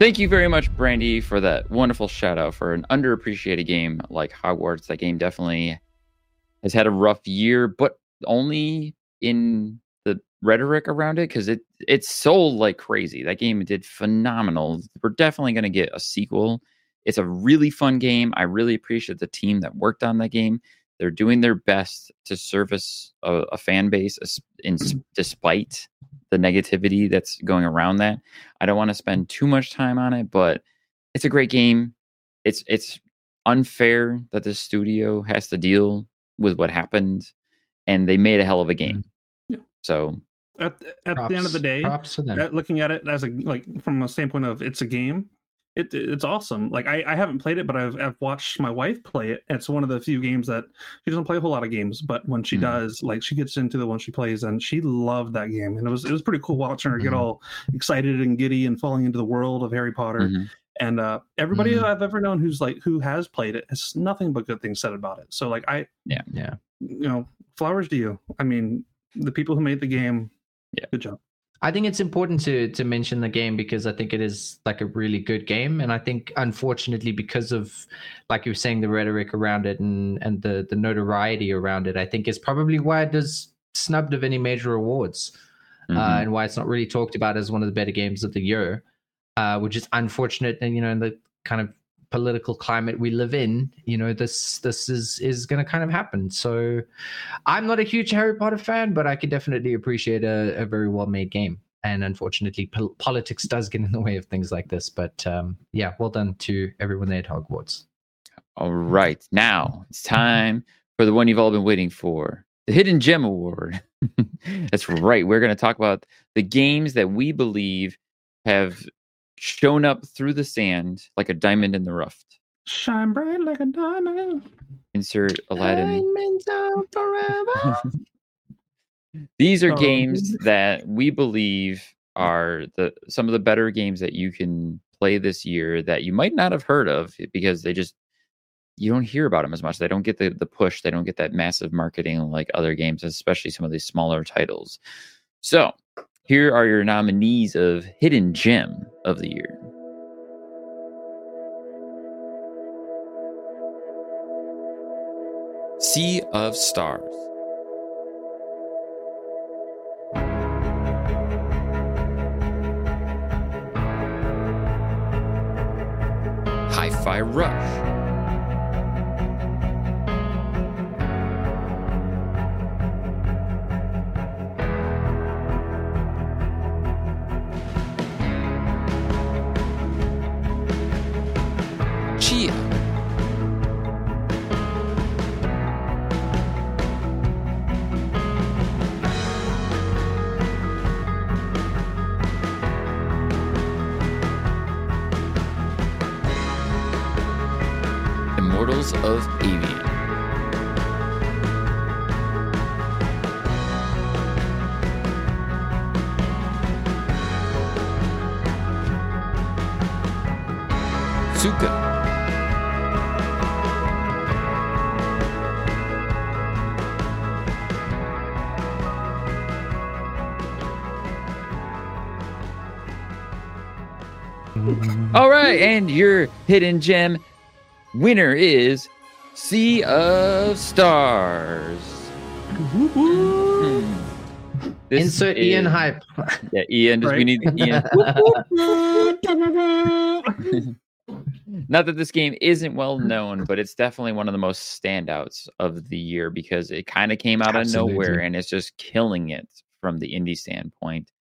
Thank you very much, Brandy, for that wonderful shout out for an underappreciated game like Hogwarts. That game definitely has had a rough year, but only in the rhetoric around it because it it sold like crazy. That game did phenomenal. We're definitely going to get a sequel. It's a really fun game. I really appreciate the team that worked on that game. They're doing their best to service a, a fan base in, mm-hmm. despite the negativity that's going around that. I don't want to spend too much time on it, but it's a great game. It's it's unfair that the studio has to deal with what happened, and they made a hell of a mm-hmm. game. So At, at the end of the day, props to them. at- looking at it as a like from a standpoint of it's a game, it it's awesome. Like I, I haven't played it, but I've I've watched my wife play it. It's one of the few games that she doesn't play a whole lot of games, but when she Mhm. does, like she gets into the one she plays, and she loved that game, and it was it was pretty cool watching her get Mhm. all excited and giddy and falling into the world of Harry Potter. mhm. And uh, everybody Mhm. I've ever known who's like who has played it has nothing but good things said about it. So like I, Yeah. Yeah. you know, flowers to you. I mean, the people who made the game, Yeah. good job. I think it's important to to mention the game because I think it is like a really good game, and I think unfortunately because of like you were saying the rhetoric around it and and the the notoriety around it, I think is probably why it is snubbed of any major awards, uh, Mhm. and why it's not really talked about as one of the better games of the year, uh, which is unfortunate. And you know, in the kind of political climate we live in, you know, this this is is going to kind of happen. So, I'm not a huge Harry Potter fan, but I can definitely appreciate a, a very well made game. And unfortunately, pol- politics does get in the way of things like this. But um, yeah, well done to everyone there at Hogwarts. All right, now it's time for the one you've all been waiting for the Hidden Gem Award. [LAUGHS] That's right. We're going to talk about the games that we believe have shown up through the sand like a diamond in the rough. Shine bright like a diamond. Insert Aladdin. Diamonds are forever. [LAUGHS] These are Oh. games that we believe are the some of the better games that you can play this year that you might not have heard of because they just you don't hear about them as much. They don't get the, the push. They don't get that massive marketing like other games, especially some of these smaller titles. So here are your nominees of Hidden Gem of the Year. Sea of Stars. Hi Fi Rush. Hidden gem winner is Sea of Stars. Insert Ian hype. Yeah, Ian. Just, We need Ian. [LAUGHS] [LAUGHS] Not that this game isn't well known, but it's definitely one of the most standouts of the year because it kind of came out of nowhere and it's just killing it from the indie standpoint.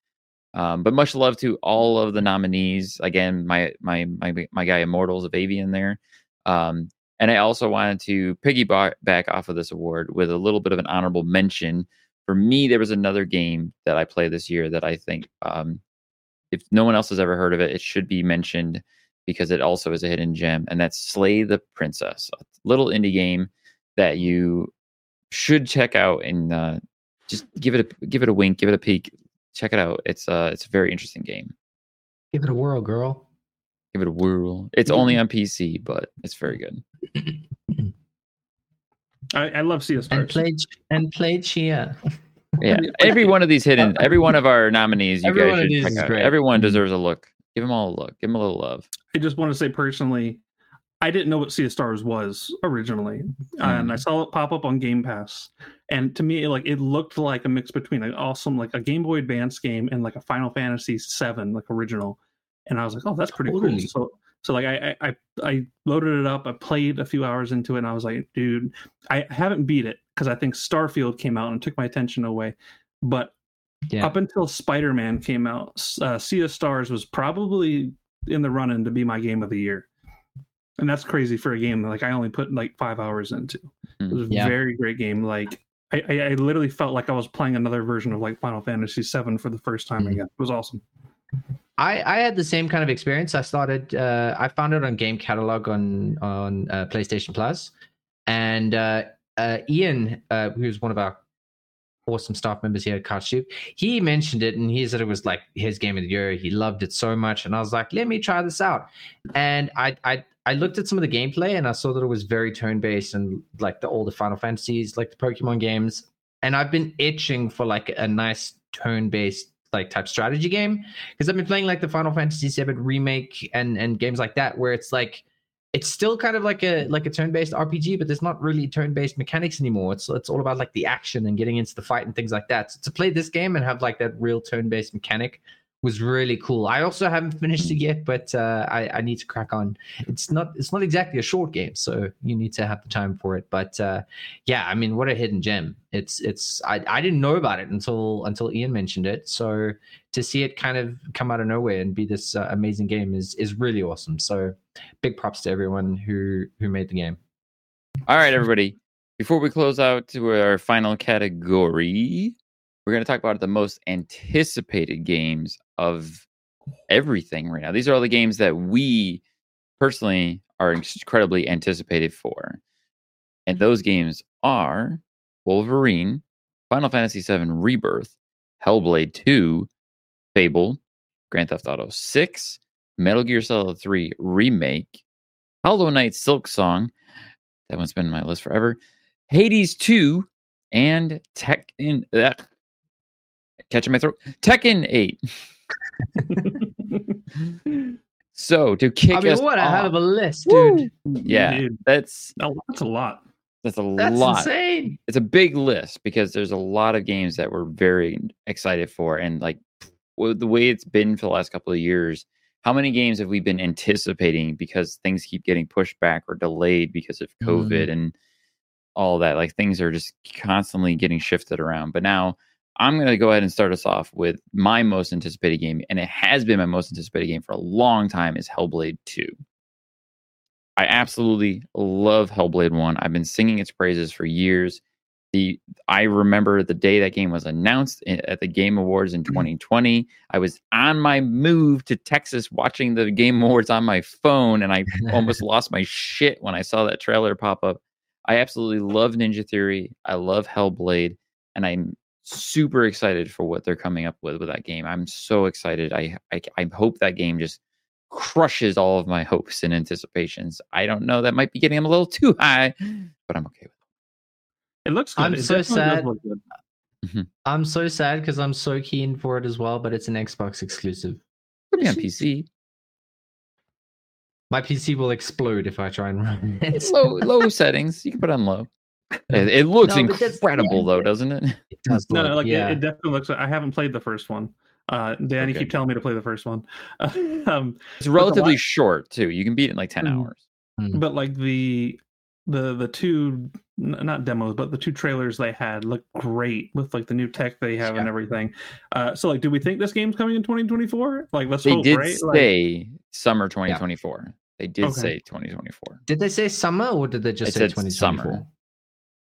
Um, but much love to all of the nominees. Again, my my my my guy Immortals of Aveum there. Um, and I also wanted to piggyback off of this award with a little bit of an honorable mention. For me, there was another game that I played this year that I think, um, if no one else has ever heard of it, it should be mentioned because it also is a hidden gem, and that's Slay the Princess, a little indie game that you should check out and uh, just give it a give it a wink, give it a peek, check it out. It's uh it's a very interesting game. Give it a whirl, girl. Give it a whirl. It's only mm-hmm. on PC, but it's very mm-hmm. good. [CLEARS THROAT] I, I love Sea of And Stars. played and played Chia. [LAUGHS] Yeah, every one of these hidden, every one of our nominees, you Every guys should check out. Everyone mm-hmm. deserves a look. Give them all a look. Give them a little love. I just want to say personally, I didn't know what Sea of Stars was originally, and I saw it pop up on Game Pass. And to me, like it looked like a mix between an awesome, like a Game Boy Advance game and like a Final Fantasy VII, like original. And I was like, oh, that's pretty Totally. cool. So, so like I, I, I, I loaded it up. I played a few hours into it, and I was like, dude, I haven't beat it because I think Starfield came out and took my attention away. But Yeah. up until Spider Man came out, uh, Sea of Stars was probably in the running to be my game of the year. And that's crazy for a game like I only put like five hours into. It was a Yeah. very great game. Like I, I, I literally felt like I was playing another version of like Final Fantasy VII for the first time again. It was awesome. I, I had the same kind of experience. I started. Uh, I found it on Game Catalog on on uh, PlayStation Plus, and uh, uh, Ian, uh, who's one of our awesome staff members here at Couch he mentioned it, and he said it was like his game of the year. He loved it so much, and I was like, let me try this out. And I I I looked at some of the gameplay, and I saw that it was very turn based, and like the older Final Fantasies, like the Pokemon games. And I've been itching for like a nice turn based like type strategy game because I've been playing like the Final Fantasy VII remake and and games like that where it's like it's still kind of like a like a turn-based RPG, but there's not really turn-based mechanics anymore. It's it's all about like the action and getting into the fight and things like that. So to play this game and have like that real turn-based mechanic was really cool. I also haven't finished it yet, but uh, I I need to crack on. It's not it's not exactly a short game, so you need to have the time for it. But uh, yeah, I mean, what a hidden gem! It's it's I I didn't know about it until until Ian mentioned it. So to see it kind of come out of nowhere and be this uh, amazing game is is really awesome. So big props to everyone who who made the game. All right, everybody. Before we close out to our final category, we're going to talk about the most anticipated games of everything right now. These are all the games that we personally are incredibly anticipated for. And those games are Wolverine, Final Fantasy VII Rebirth, Hellblade 2, Fable, Grand Theft Auto 6, Metal Gear Solid 3 Remake, Hollow Knight Silksong, that one's been on my list forever, Hades 2, and Tekken. Uh, catching my throat. Tekken 8. [LAUGHS] so to kick I mean, us what a off, hell of a list, dude! yeah, Dude, that's that's a lot. That's a That's lot. insane. It's a big list because there's a lot of games that we're very excited for, and like the way it's been for the last couple of years. How many games have we been anticipating because things keep getting pushed back or delayed because of COVID Mhm. and all that? Like things are just constantly getting shifted around. But now I'm going to go ahead and start us off with my most anticipated game, and it has been my most anticipated game for a long time. Is Hellblade Two. I absolutely love Hellblade 1. I've been singing its praises for years. the I remember the day that game was announced eh, at the Game Awards in mm-hmm. 2020. I was on my move to Texas watching the Game Awards on my phone, and I almost [LAUGHS] lost my shit when I saw that trailer pop up. I absolutely love Ninja Theory. I love Hellblade, and I'm super excited for what they're coming up with with that game. I'm so excited. I I, I hope that game just crushes all of my hopes and anticipations. I don't know. That might be getting them a little too high, mm. but I'm okay with It It looks good. I'm It so sad. look good. Mm-hmm. I'm so sad because I'm so keen for it as well, but it's an Xbox exclusive. it. Could be on [LAUGHS] PC. My PC will explode if I try and run it. Low low [LAUGHS] settings. You can put it on low. It, it looks No, incredible yeah, though, doesn't it? It does No, look, no, like yeah. it, definitely looks. I haven't played the first one. Uh, Danny Okay. keep telling me to play the first one. [LAUGHS] um, It's relatively la- short too. You can beat it in like 10 Mhm. hours. but like the the the two not demos but the two trailers they had look great with like the new tech they have and everything uh so like do we think this game's coming in 2024 like let's They hope did right Like, say summer 2024. They did Okay. say 2024, Did they say summer or did they just It say 2024? summer.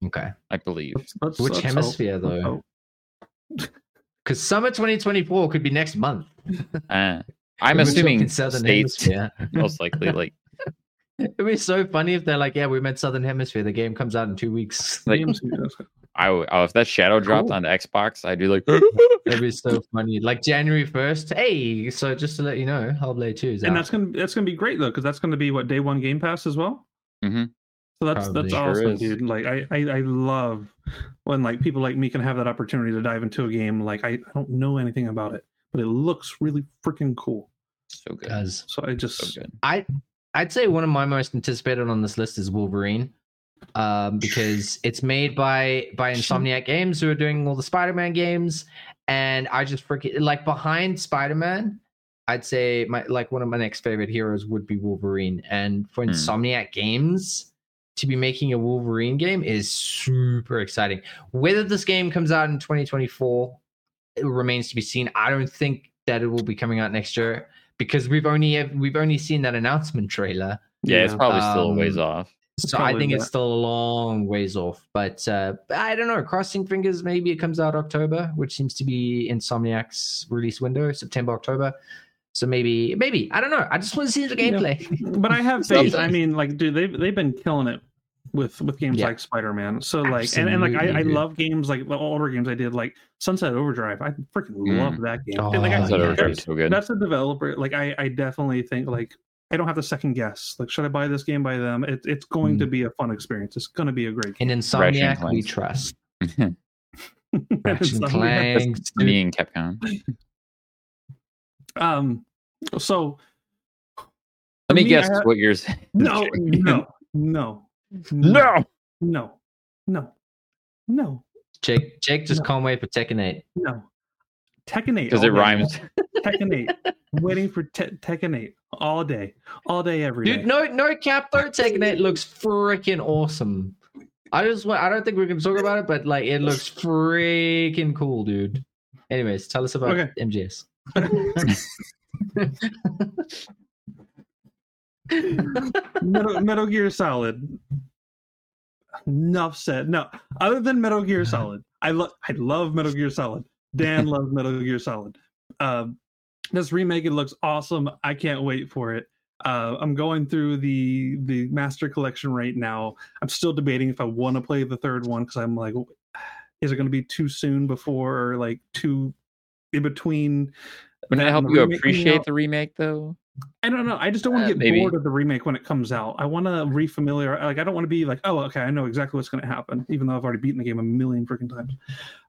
Okay. I believe. let's- Which let's hemisphere Let's though? Because [LAUGHS] summer 2024 could be next month. Uh, [LAUGHS] I'm assuming talking Southern states Hemisphere. most likely [LAUGHS] like It'd be so funny if they're like, yeah, we meant Southern Hemisphere. The game comes out in two weeks. like I would- oh, if that shadow dropped Cool. on the Xbox, I'd be like It'd be so funny. Like January 1st. Hey, so just to let you know, Hellblade 2 is and out. that's gonna that's gonna be great though because that's gonna be what day one game pass as well Mhm. So that's Probably. that's Sure awesome is. dude like I, I i love when like people like me can have that opportunity to dive into a game like i, I don't know anything about it but it looks really freaking cool so good. Does. so i just So good. I I'd say one of my most anticipated on this list is Wolverine, um, because [LAUGHS] it's made by by Insomniac Games, who are doing all the Spider-Man games, and I just freaking like behind Spider-Man. I'd say my like one of my next favorite heroes would be Wolverine, and for Hmm. Insomniac Games to be making a Wolverine game is super exciting. Whether this game comes out in 2024, it remains to be seen. I don't think that it will be coming out next year because we've only we've only seen that announcement trailer. Yeah, it's probably still a ways Um, off. So I Probably think it's still a long ways off. But uh, I don't know. Crossing fingers, maybe it comes out October, which seems to be Insomniac's release window, September, October. So maybe, maybe I don't know. I just want to see the Yeah. gameplay. but I have [LAUGHS] faith. I mean, like, dude, they've they've been killing it with with games Yeah. like Spider Man. So like, and, and like, I, I love games like the older games I did, like Sunset Overdrive. I freaking Mm. love that game. Oh, like, I, Sunset yeah. Overdrive is so good. that's a developer. Like, I I definitely think like. I don't have to second guess. Like, should I buy this game by them? It, it's going Mm. to be a fun experience. It's going to be a great In game. Insomniac, we trust. And Ratchet and [LAUGHS] [LAUGHS] Insomniac- Clank. Me and Capcom. Um. So Let me me, guess have- what you're saying. [LAUGHS] no, [LAUGHS] no, no, No. no, no, no, Jake, Jake just No. can't wait for Tekken 8. no. Tekken 8. Because it rhymes. [LAUGHS] Tekken 8. Waiting for te- Tekken 8 all day. All day, every day. Dude, no, no cap though. Tekken 8 looks freaking awesome. I just want, I don't think we're gonna talk about it, but like it looks freaking cool, dude. Anyways, tell us about Okay. MGS. Metal, Metal Gear Solid. Enough said. No, other than Metal Gear Solid, I love I love Metal Gear Solid. Dan loves Metal Gear Solid. Um, this remake it looks awesome. I can't wait for it. Uh, I'm going through the the master collection right now. I'm still debating if I want to play the third one because I'm like, is it going to be too soon before or like too in between? Wouldn't that help you remake coming appreciate out? the remake though? I don't know. I just don't want Uh, to get maybe. bored of the remake when it comes out. I want to refamiliar. Like I don't want to be like, oh, okay, I know exactly what's going to happen, even though I've already beaten the game a million freaking times.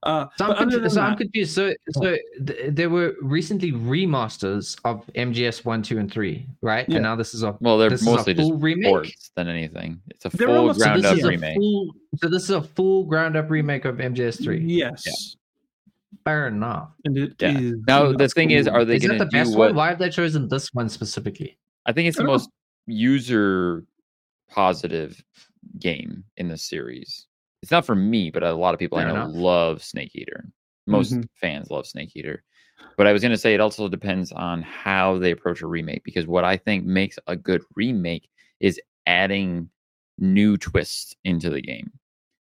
Uh, So, I'm, other confu- than so I'm confused. So, so th- there were recently remasters of MGS one, two, and three, right? Yeah. And now this is a Well, they're this is mostly just full remake? ports than anything. It's a full almost- ground this up remake. full. So this is a full ground up remake of MGS three. yes, Fair enough. and it Yeah. is- Now the thing is, are they Is that going to the do best what? one? Why have they chosen this one specifically? I think it's I the don't know. most user positive game in the series. It's not for me, but a lot of people Fair I know enough. love Snake Eater. Most Mhm. fans love Snake Eater. But I was going to say it also depends on how they approach a remake because what I think makes a good remake is adding new twists into the game.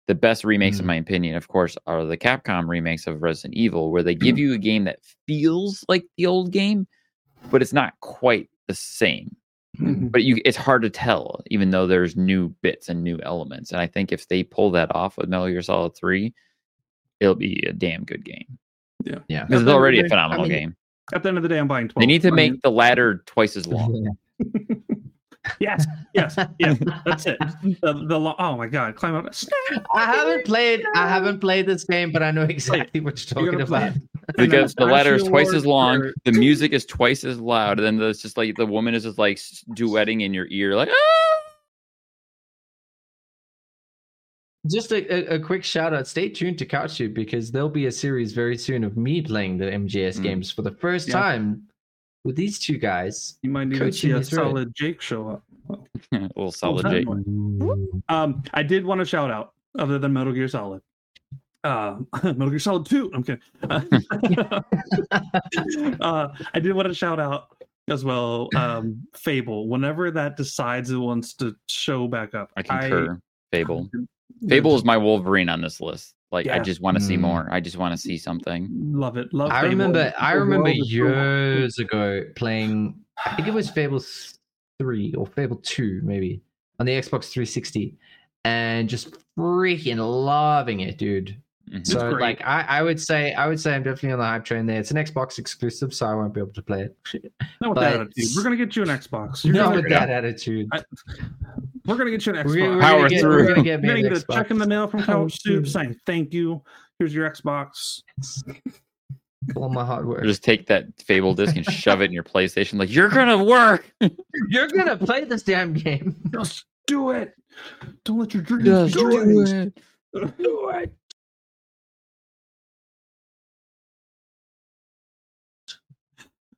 The best remakes, Mm. in my opinion, of course, are the Capcom remakes of Resident Evil, where they give Mm. you a game that feels like the old game, but it's not quite the same. But you, it's hard to tell, even though there's new bits and new elements. And I think if they pull that off with Metal Gear Solid Three, it'll be a damn good game. Yeah, yeah, Because it's already a phenomenal game. At the end of the day, I'm buying 12. They need to I mean, make the ladder twice as [LAUGHS] long. [LAUGHS] yes, yes, yes. That's it. The, the oh my god, climb up. I haven't played. I haven't played this game, but I know exactly what you're You're talking about. because the And then ladder is twice as long, for- the music is twice as loud, and then it's just like the woman is just like duetting in your ear, like ah! Just a, a, a quick shout out. Stay tuned to CouchTube because there'll be a series very soon of me playing the MGS Mm. games for the first Yeah. time with these two guys. You might even see coaching a me through it. solid Jake show up. [LAUGHS] a little solid that Jake. Um, I did want to shout out, other than Metal Gear Solid. Uh, [LAUGHS] Metal Gear Solid 2. I'm kidding. [LAUGHS] uh, I did want to shout out as well um, Fable. Whenever that decides it wants to show back up, I concur. Fable. Fable Fable is my Wolverine on this list. Like I just want to see Mm. more. I just want to see something. love it. Love. It. I Fable. remember. I remember world is years ago playing. I think it was Fable three or Fable two, maybe on the Xbox 360, and just freaking loving it, dude. Mhm. So like I, I would say I would say I'm definitely on the hype train there. It's an Xbox exclusive, so I won't be able to play it. [LAUGHS] Not with but- that attitude. We're gonna get you an Xbox. You're Not with that attitude. I- we're gonna get you an Xbox. We're, we're Power gonna get, through. we're gonna get me You're an gonna get a check in the mail from Power [LAUGHS] Couch Soup saying thank you. Here's your Xbox. [LAUGHS] All my hard work. Just take that Fable disc and shove it in your PlayStation. Like you're gonna work. You're gonna play this damn game. Just do it. Don't let your dreams Just be do dreams. it. Do it.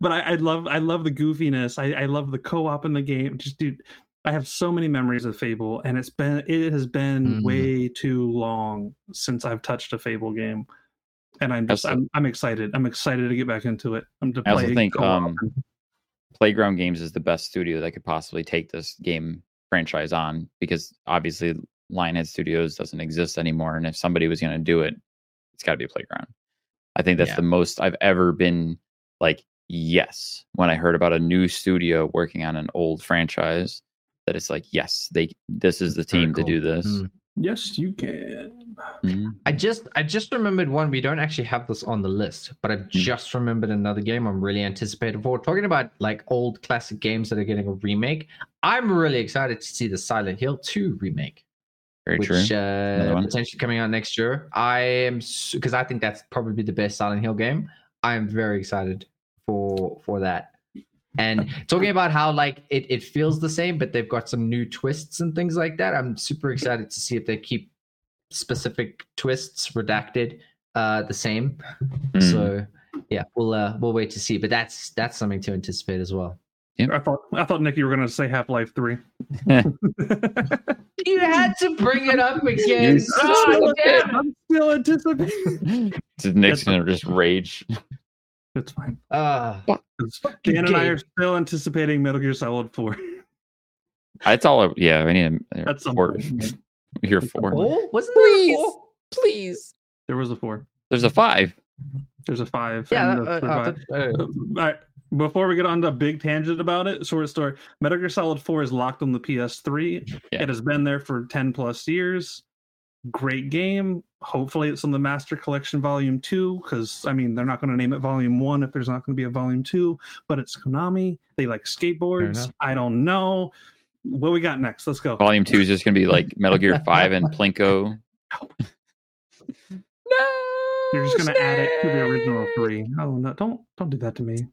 But I, I love I love the goofiness. I, I love the co-op in the game. Just dude, I have so many memories of Fable, and it's been it has been Mhm. way too long since I've touched a Fable game. And I'm just I'm, I'm excited. I'm excited to get back into it. I'm to I also play think co-op. um, Playground Games is the best studio that could possibly take this game franchise on because obviously Lionhead Studios doesn't exist anymore, and if somebody was going to do it, it's got to be Playground. I think that's Yeah. the most I've ever been like yes when I heard about a new studio working on an old franchise. That it's like yes, they this is the very team to do this. Mm. yes, you can. Mhm. I just I just remembered one. We don't actually have this on the list, but I've just remembered another game I'm really anticipated for. Talking about like old classic games that are getting a remake. I'm really excited to see the Silent Hill 2 remake. Very which true. Uh, potentially coming out next year. I am because I think that's probably the best Silent Hill game. I am very excited for for that. And talking about how like it, it feels the same, but they've got some new twists and things like that. I'm super excited to see if they keep specific twists redacted uh the same. Mm. So yeah, we'll uh we'll wait to see. But that's that's something to anticipate as well. I thought I thought Nick, you were gonna say Half Life Three. [LAUGHS] [LAUGHS] You had to bring it up again. You God damn. I'm still anticipating. So [LAUGHS] Nick's gonna just rage. It's fine. Uh, Dan and I are still anticipating Metal Gear Solid Four. [LAUGHS] That's all. I, yeah, I need a At some four. Here [LAUGHS] four. oh, wasn't there a four? please. There was a four. There's a five. There's a five. Yeah, and uh, that's the uh, five. uh, [LAUGHS] All right. Before we get on to a big tangent about it, short story. Metal Gear Solid 4 is locked on the PS3. Yeah. It has been there for 10 plus years. Great game. Hopefully it's on the Master Collection Volume 2, because I mean they're not going to name it Volume 1 if there's not going to be a Volume 2, but it's Konami. They like skateboards. I don't know. What we got next? Let's go. Volume two is just gonna be like [LAUGHS] Metal Gear Five and Plinko. no. [LAUGHS] You're just gonna add it to the original three. Oh no! Don't don't do that to me.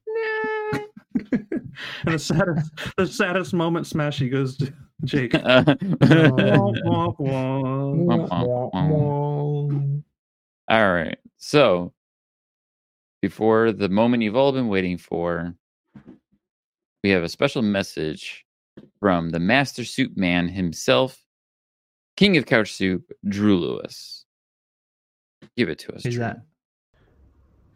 And the saddest, the saddest moment, Smashy goes to Jake. Womp, womp, womp. All right. So, before the moment you've all been waiting for, we have a special message from the Master Soup Man himself, King of Couch Soup, Drew Lewis. Give it to us. Who's Drew. that?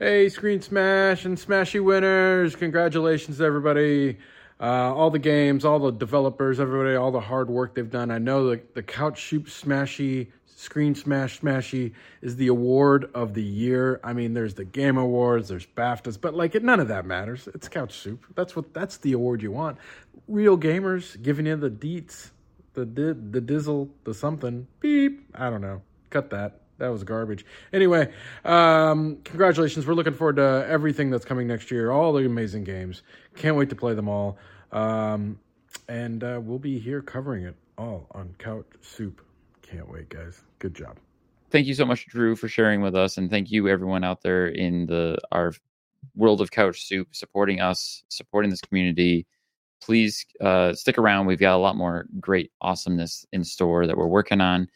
Hey, Screen Smash and Smashy winners! Congratulations, everybody. uh, all the games, all the developers, everybody, all the hard work they've done. I know the the Couch Shoot Smashy Screen Smash Smashy is the award of the year. I mean, there's the Game Awards, there's BAFTAs, but like none of that matters. It's Couch Soup. That's what that's the award you want. Real gamers giving you the deets, the di- the dizzle, the something. Beep. I don't know. Cut that. That was garbage. Anyway, um, congratulations. We're looking forward to everything that's coming next year. All the amazing games. Can't wait to play them all. Um, and uh, we'll be here covering it all on Couch Soup. Can't wait, guys. Good job. Thank you so much, Drew, for sharing with us, and thank you everyone out there in the our world of Couch Soup supporting us, supporting this community. Please uh, stick around. We've got a lot more great awesomeness in store that we're working on,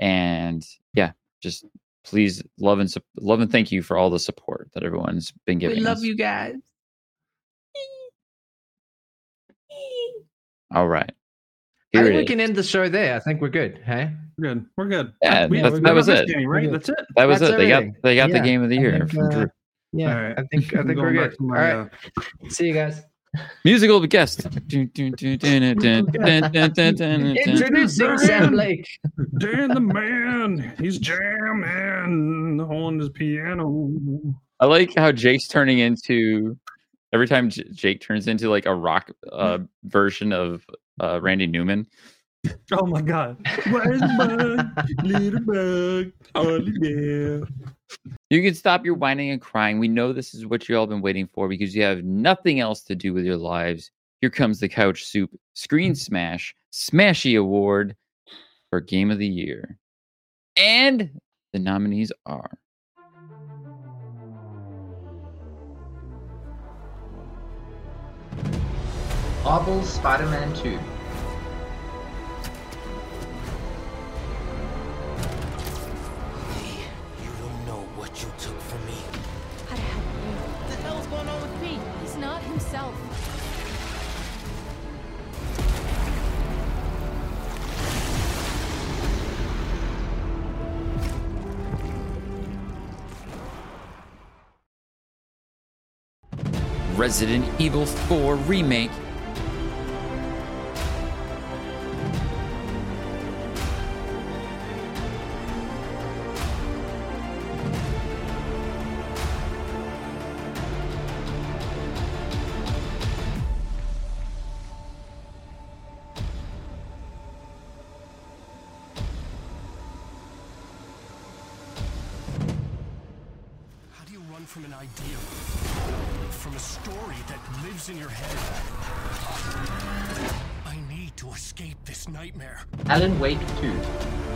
and yeah, just please love and sup- love and thank you for all the support that everyone's been giving. We love us. you guys. All right. I think we can end the show there. I think we're good. Hey, we're good. We're good. Yeah, We- that's- we that was it. game, right? That's it. That was That's it. They got they got the game of the year think, from uh, Drew. yeah, All right. I think I [LAUGHS] think we're good. to All my, right, see you guys. Musical guest. Introducing Introducing Sam Blake. Dan the man. He's jamming on his piano. I like how Jake's turning into every time J- Jake turns into like a rock uh, version of uh, Randy Newman. [LAUGHS] Oh my god. Where's the bug? Little bug. Only there. You can stop your whining and crying. We know this is what you all been waiting for because you have nothing else to do with your lives. Here comes the Couch Soup Screen Smash Smashy Award for Game of the Year. And the nominees are Marvel Spider-Man 2. Resident Evil 4 Remake. Lives in your head? I need to escape this nightmare. Alan Wake 2.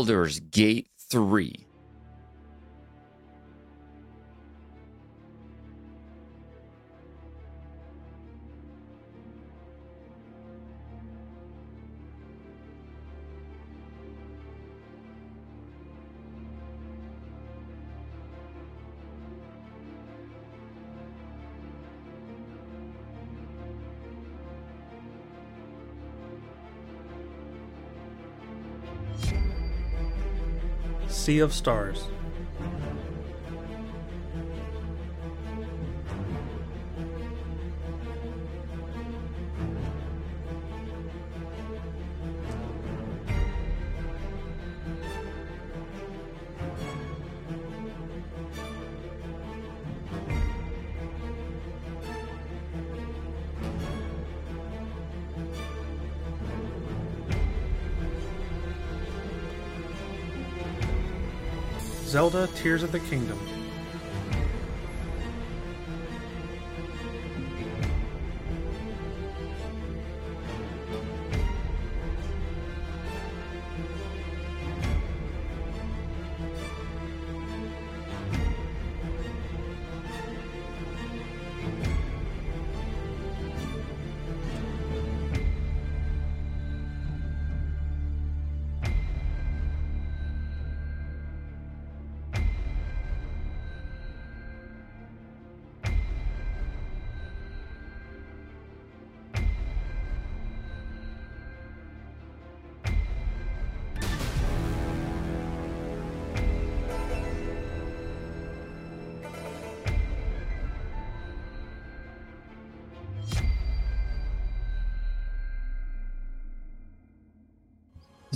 Baldur's Gate 3. Sea of Stars. Zelda Tears of the Kingdom.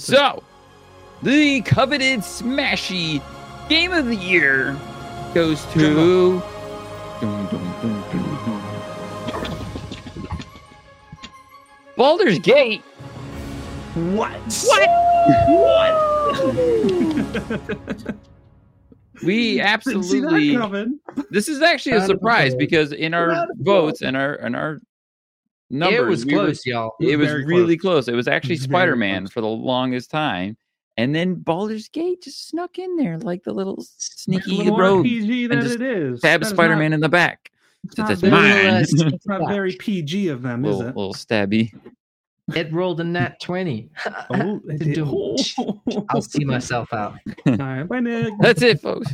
So, the coveted Smashy Game of the Year goes to. Baldur's Gate. What? What? what? [LAUGHS] we absolutely. This is actually a Out of the surprise because in our Out of the votes and our and our numbers, was we were- close, y'all. It was really close. It was actually [LAUGHS] Spider Man for the longest time, and then Baldur's Gate just snuck in there like the little sneaky more rogue PG that it is. stab Spider Man in the back. It's Since not it's very- mine. [LAUGHS] It's not very PG of them, is it? A little stabby. It rolled a nat 20. Oh. [LAUGHS] I'll see myself out. All right, bye, Nick. [LAUGHS] That's it, folks.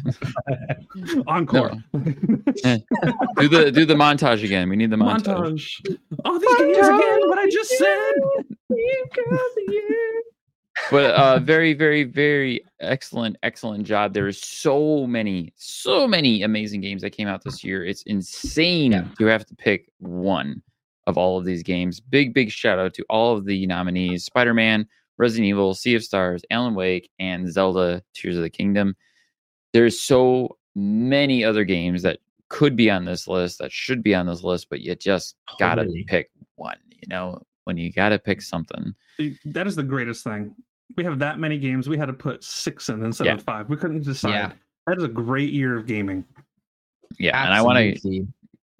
[LAUGHS] Encore. Eh. do the do the montage again. We need the montage. Montage. Oh, these games again. What I just said. but uh very very very excellent excellent job there is so many so many amazing games that came out this year it's insane to have to pick one of all of these games big big shout out to all of the nominees spider-man resident evil sea of stars alan wake and zelda tears of the kingdom there's so many other games that could be on this list that should be on this list but you just gotta Totally. pick one you know when you gotta pick something That is the greatest thing. We have that many games. We had to put six in instead Yeah. of five. We couldn't decide. Yeah. That is a great year of gaming. Yeah, and I want to Absolutely.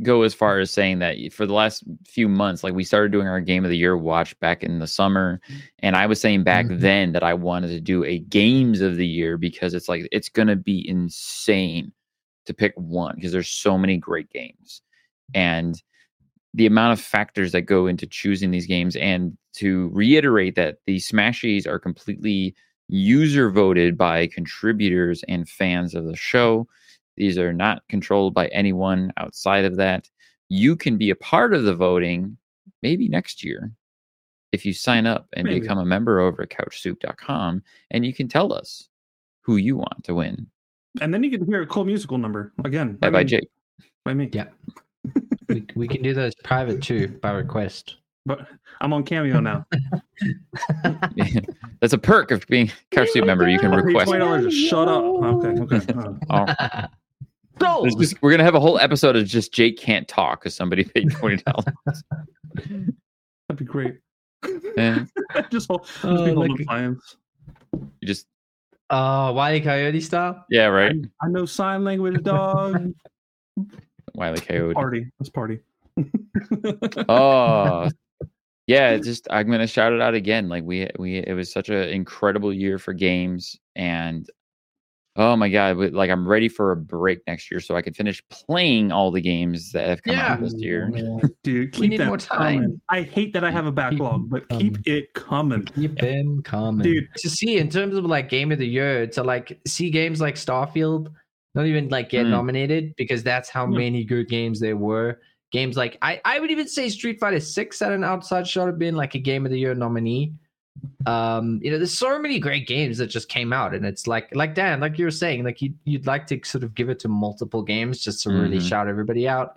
Go as far as saying that for the last few months, like we started doing our game of the year watch back in the summer, and I was saying back Mhm. then that I wanted to do a games of the year because it's like it's gonna be insane to pick one because there's so many great games, and the amount of factors that go into choosing these games and to reiterate that the smashies are completely user voted by contributors and fans of the show these are not controlled by anyone outside of that you can be a part of the voting maybe next year if you sign up and Maybe. become a member over at couchsoup.com and you can tell us who you want to win And then you can hear a cool musical number again. by, I by mean, jake By me. Yeah. we, we can do those private too by request. But I'm on Cameo now. [LAUGHS] that's a perk of being a couch soup [LAUGHS] member you can request twenty dollars. Shut up. Okay. Okay. Oh. [LAUGHS] It's just- we're gonna have a whole episode of just Jake can't talk because somebody paid twenty dollars. [LAUGHS] that'd be great. Yeah. [LAUGHS] just hold, just Oh, be like holding clients. You just Oh, Wiley Coyote style? yeah, right. I know sign language, dog. [LAUGHS] Wiley Coyote. party. Let's party. oh yeah just i'm gonna shout it out again like we we it was such an incredible year for games and oh my god we- like i'm ready for a break next year so i can finish playing all the games that have come out this year [LAUGHS] Dude, keep We need that more time. coming. I hate that I have a backlog, but keep it coming. You've been coming. Dude. To see in terms of like game of the year, to like see games like Starfield not even like get Mm. nominated because that's how Yeah. many good games there were. Games like I, I would even say Street Fighter Six had an outside shot of being like a game of the year nominee. Um, you know, there's so many great games that just came out, and it's like like Dan, like you were saying, like you you'd like to sort of give it to multiple games just to really Mhm. shout everybody out.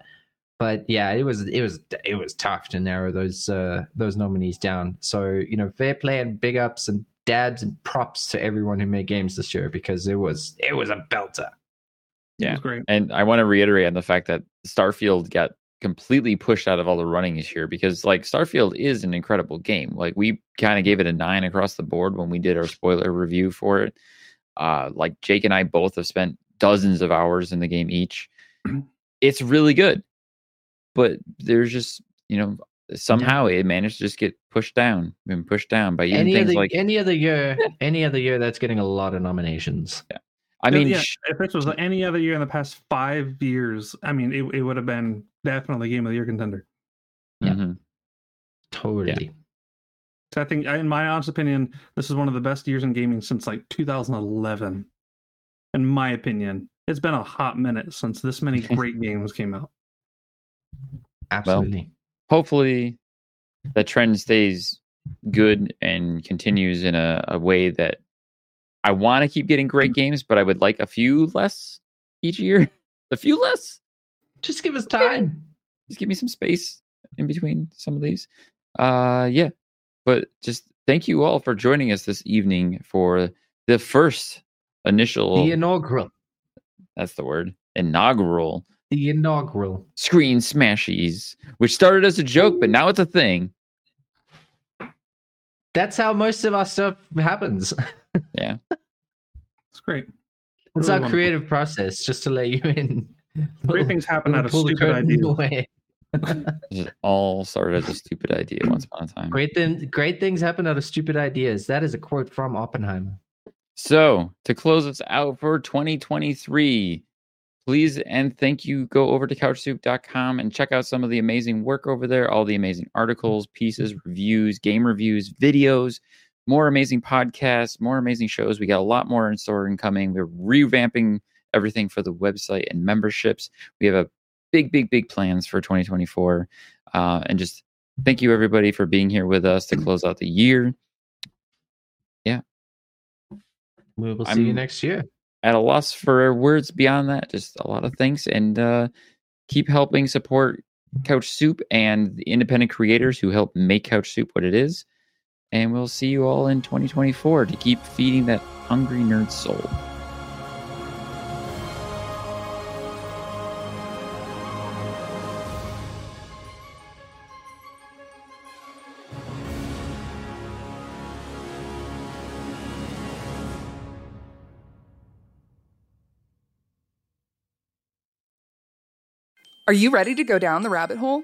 But yeah, it was it was it was tough to narrow those uh those nominees down. So you know, fair play and big ups and dabs and props to everyone who made games this year because it was it was a belter. It yeah was great. and i want to reiterate on the fact that starfield got completely pushed out of all the running this year because like starfield is an incredible game. Like we kind of gave it a nine across the board when we did our spoiler review for it. Uh like jake and i both have spent dozens of hours in the game each. It's really good but there's just you know somehow it managed to just get pushed down and pushed down by even any things other like any other year, [LAUGHS] any other year that's getting a lot of nominations. I mean yeah, if this was any other year in the past five years, I mean, it, it would have been definitely game of the year contender. mhm. Totally. So I think, in my honest opinion, this is one of the best years in gaming since like 2011. In my opinion, it's been a hot minute since this many [LAUGHS] great games came out. Absolutely. hopefully the trend stays good and continues in a, a way that I want to keep getting great games, but I would like a few less each year. [LAUGHS] A few less. Just give us time. Just give me some space in between some of these. Uh yeah. But just thank you all for joining us this evening for the first initial. The inaugural. That's the word. Inaugural. The inaugural. Screen Smashies, which started as a joke, but now it's a thing. That's how most of our stuff happens. [LAUGHS] Yeah. It's great. It's Really our wonderful. creative process, just to let you in. [LAUGHS] Great things happen out of stupid ideas. [LAUGHS] It all started as a stupid idea once upon a time. Great, thing, great things happen out of stupid ideas. That is a quote from Oppenheimer. So, to close us out for 2023, please and thank you. Go over to couchsoup.com and check out some of the amazing work over there, all the amazing articles, pieces, reviews, game reviews, videos, more amazing podcasts, more amazing shows. We got a lot more in store and coming. We're revamping everything for the website and memberships. We have a big, big, big plans for 2024. Uh, and just thank you, everybody, for being here with us to close out the year. Yeah. We will see you I'm- next year. at a loss for words beyond that. Just a lot of thanks and uh, keep helping support Couch Soup and the independent creators who help make Couch Soup what it is. And we'll see you all in 2024 to keep feeding that hungry nerd soul. Are you ready to go down the rabbit hole?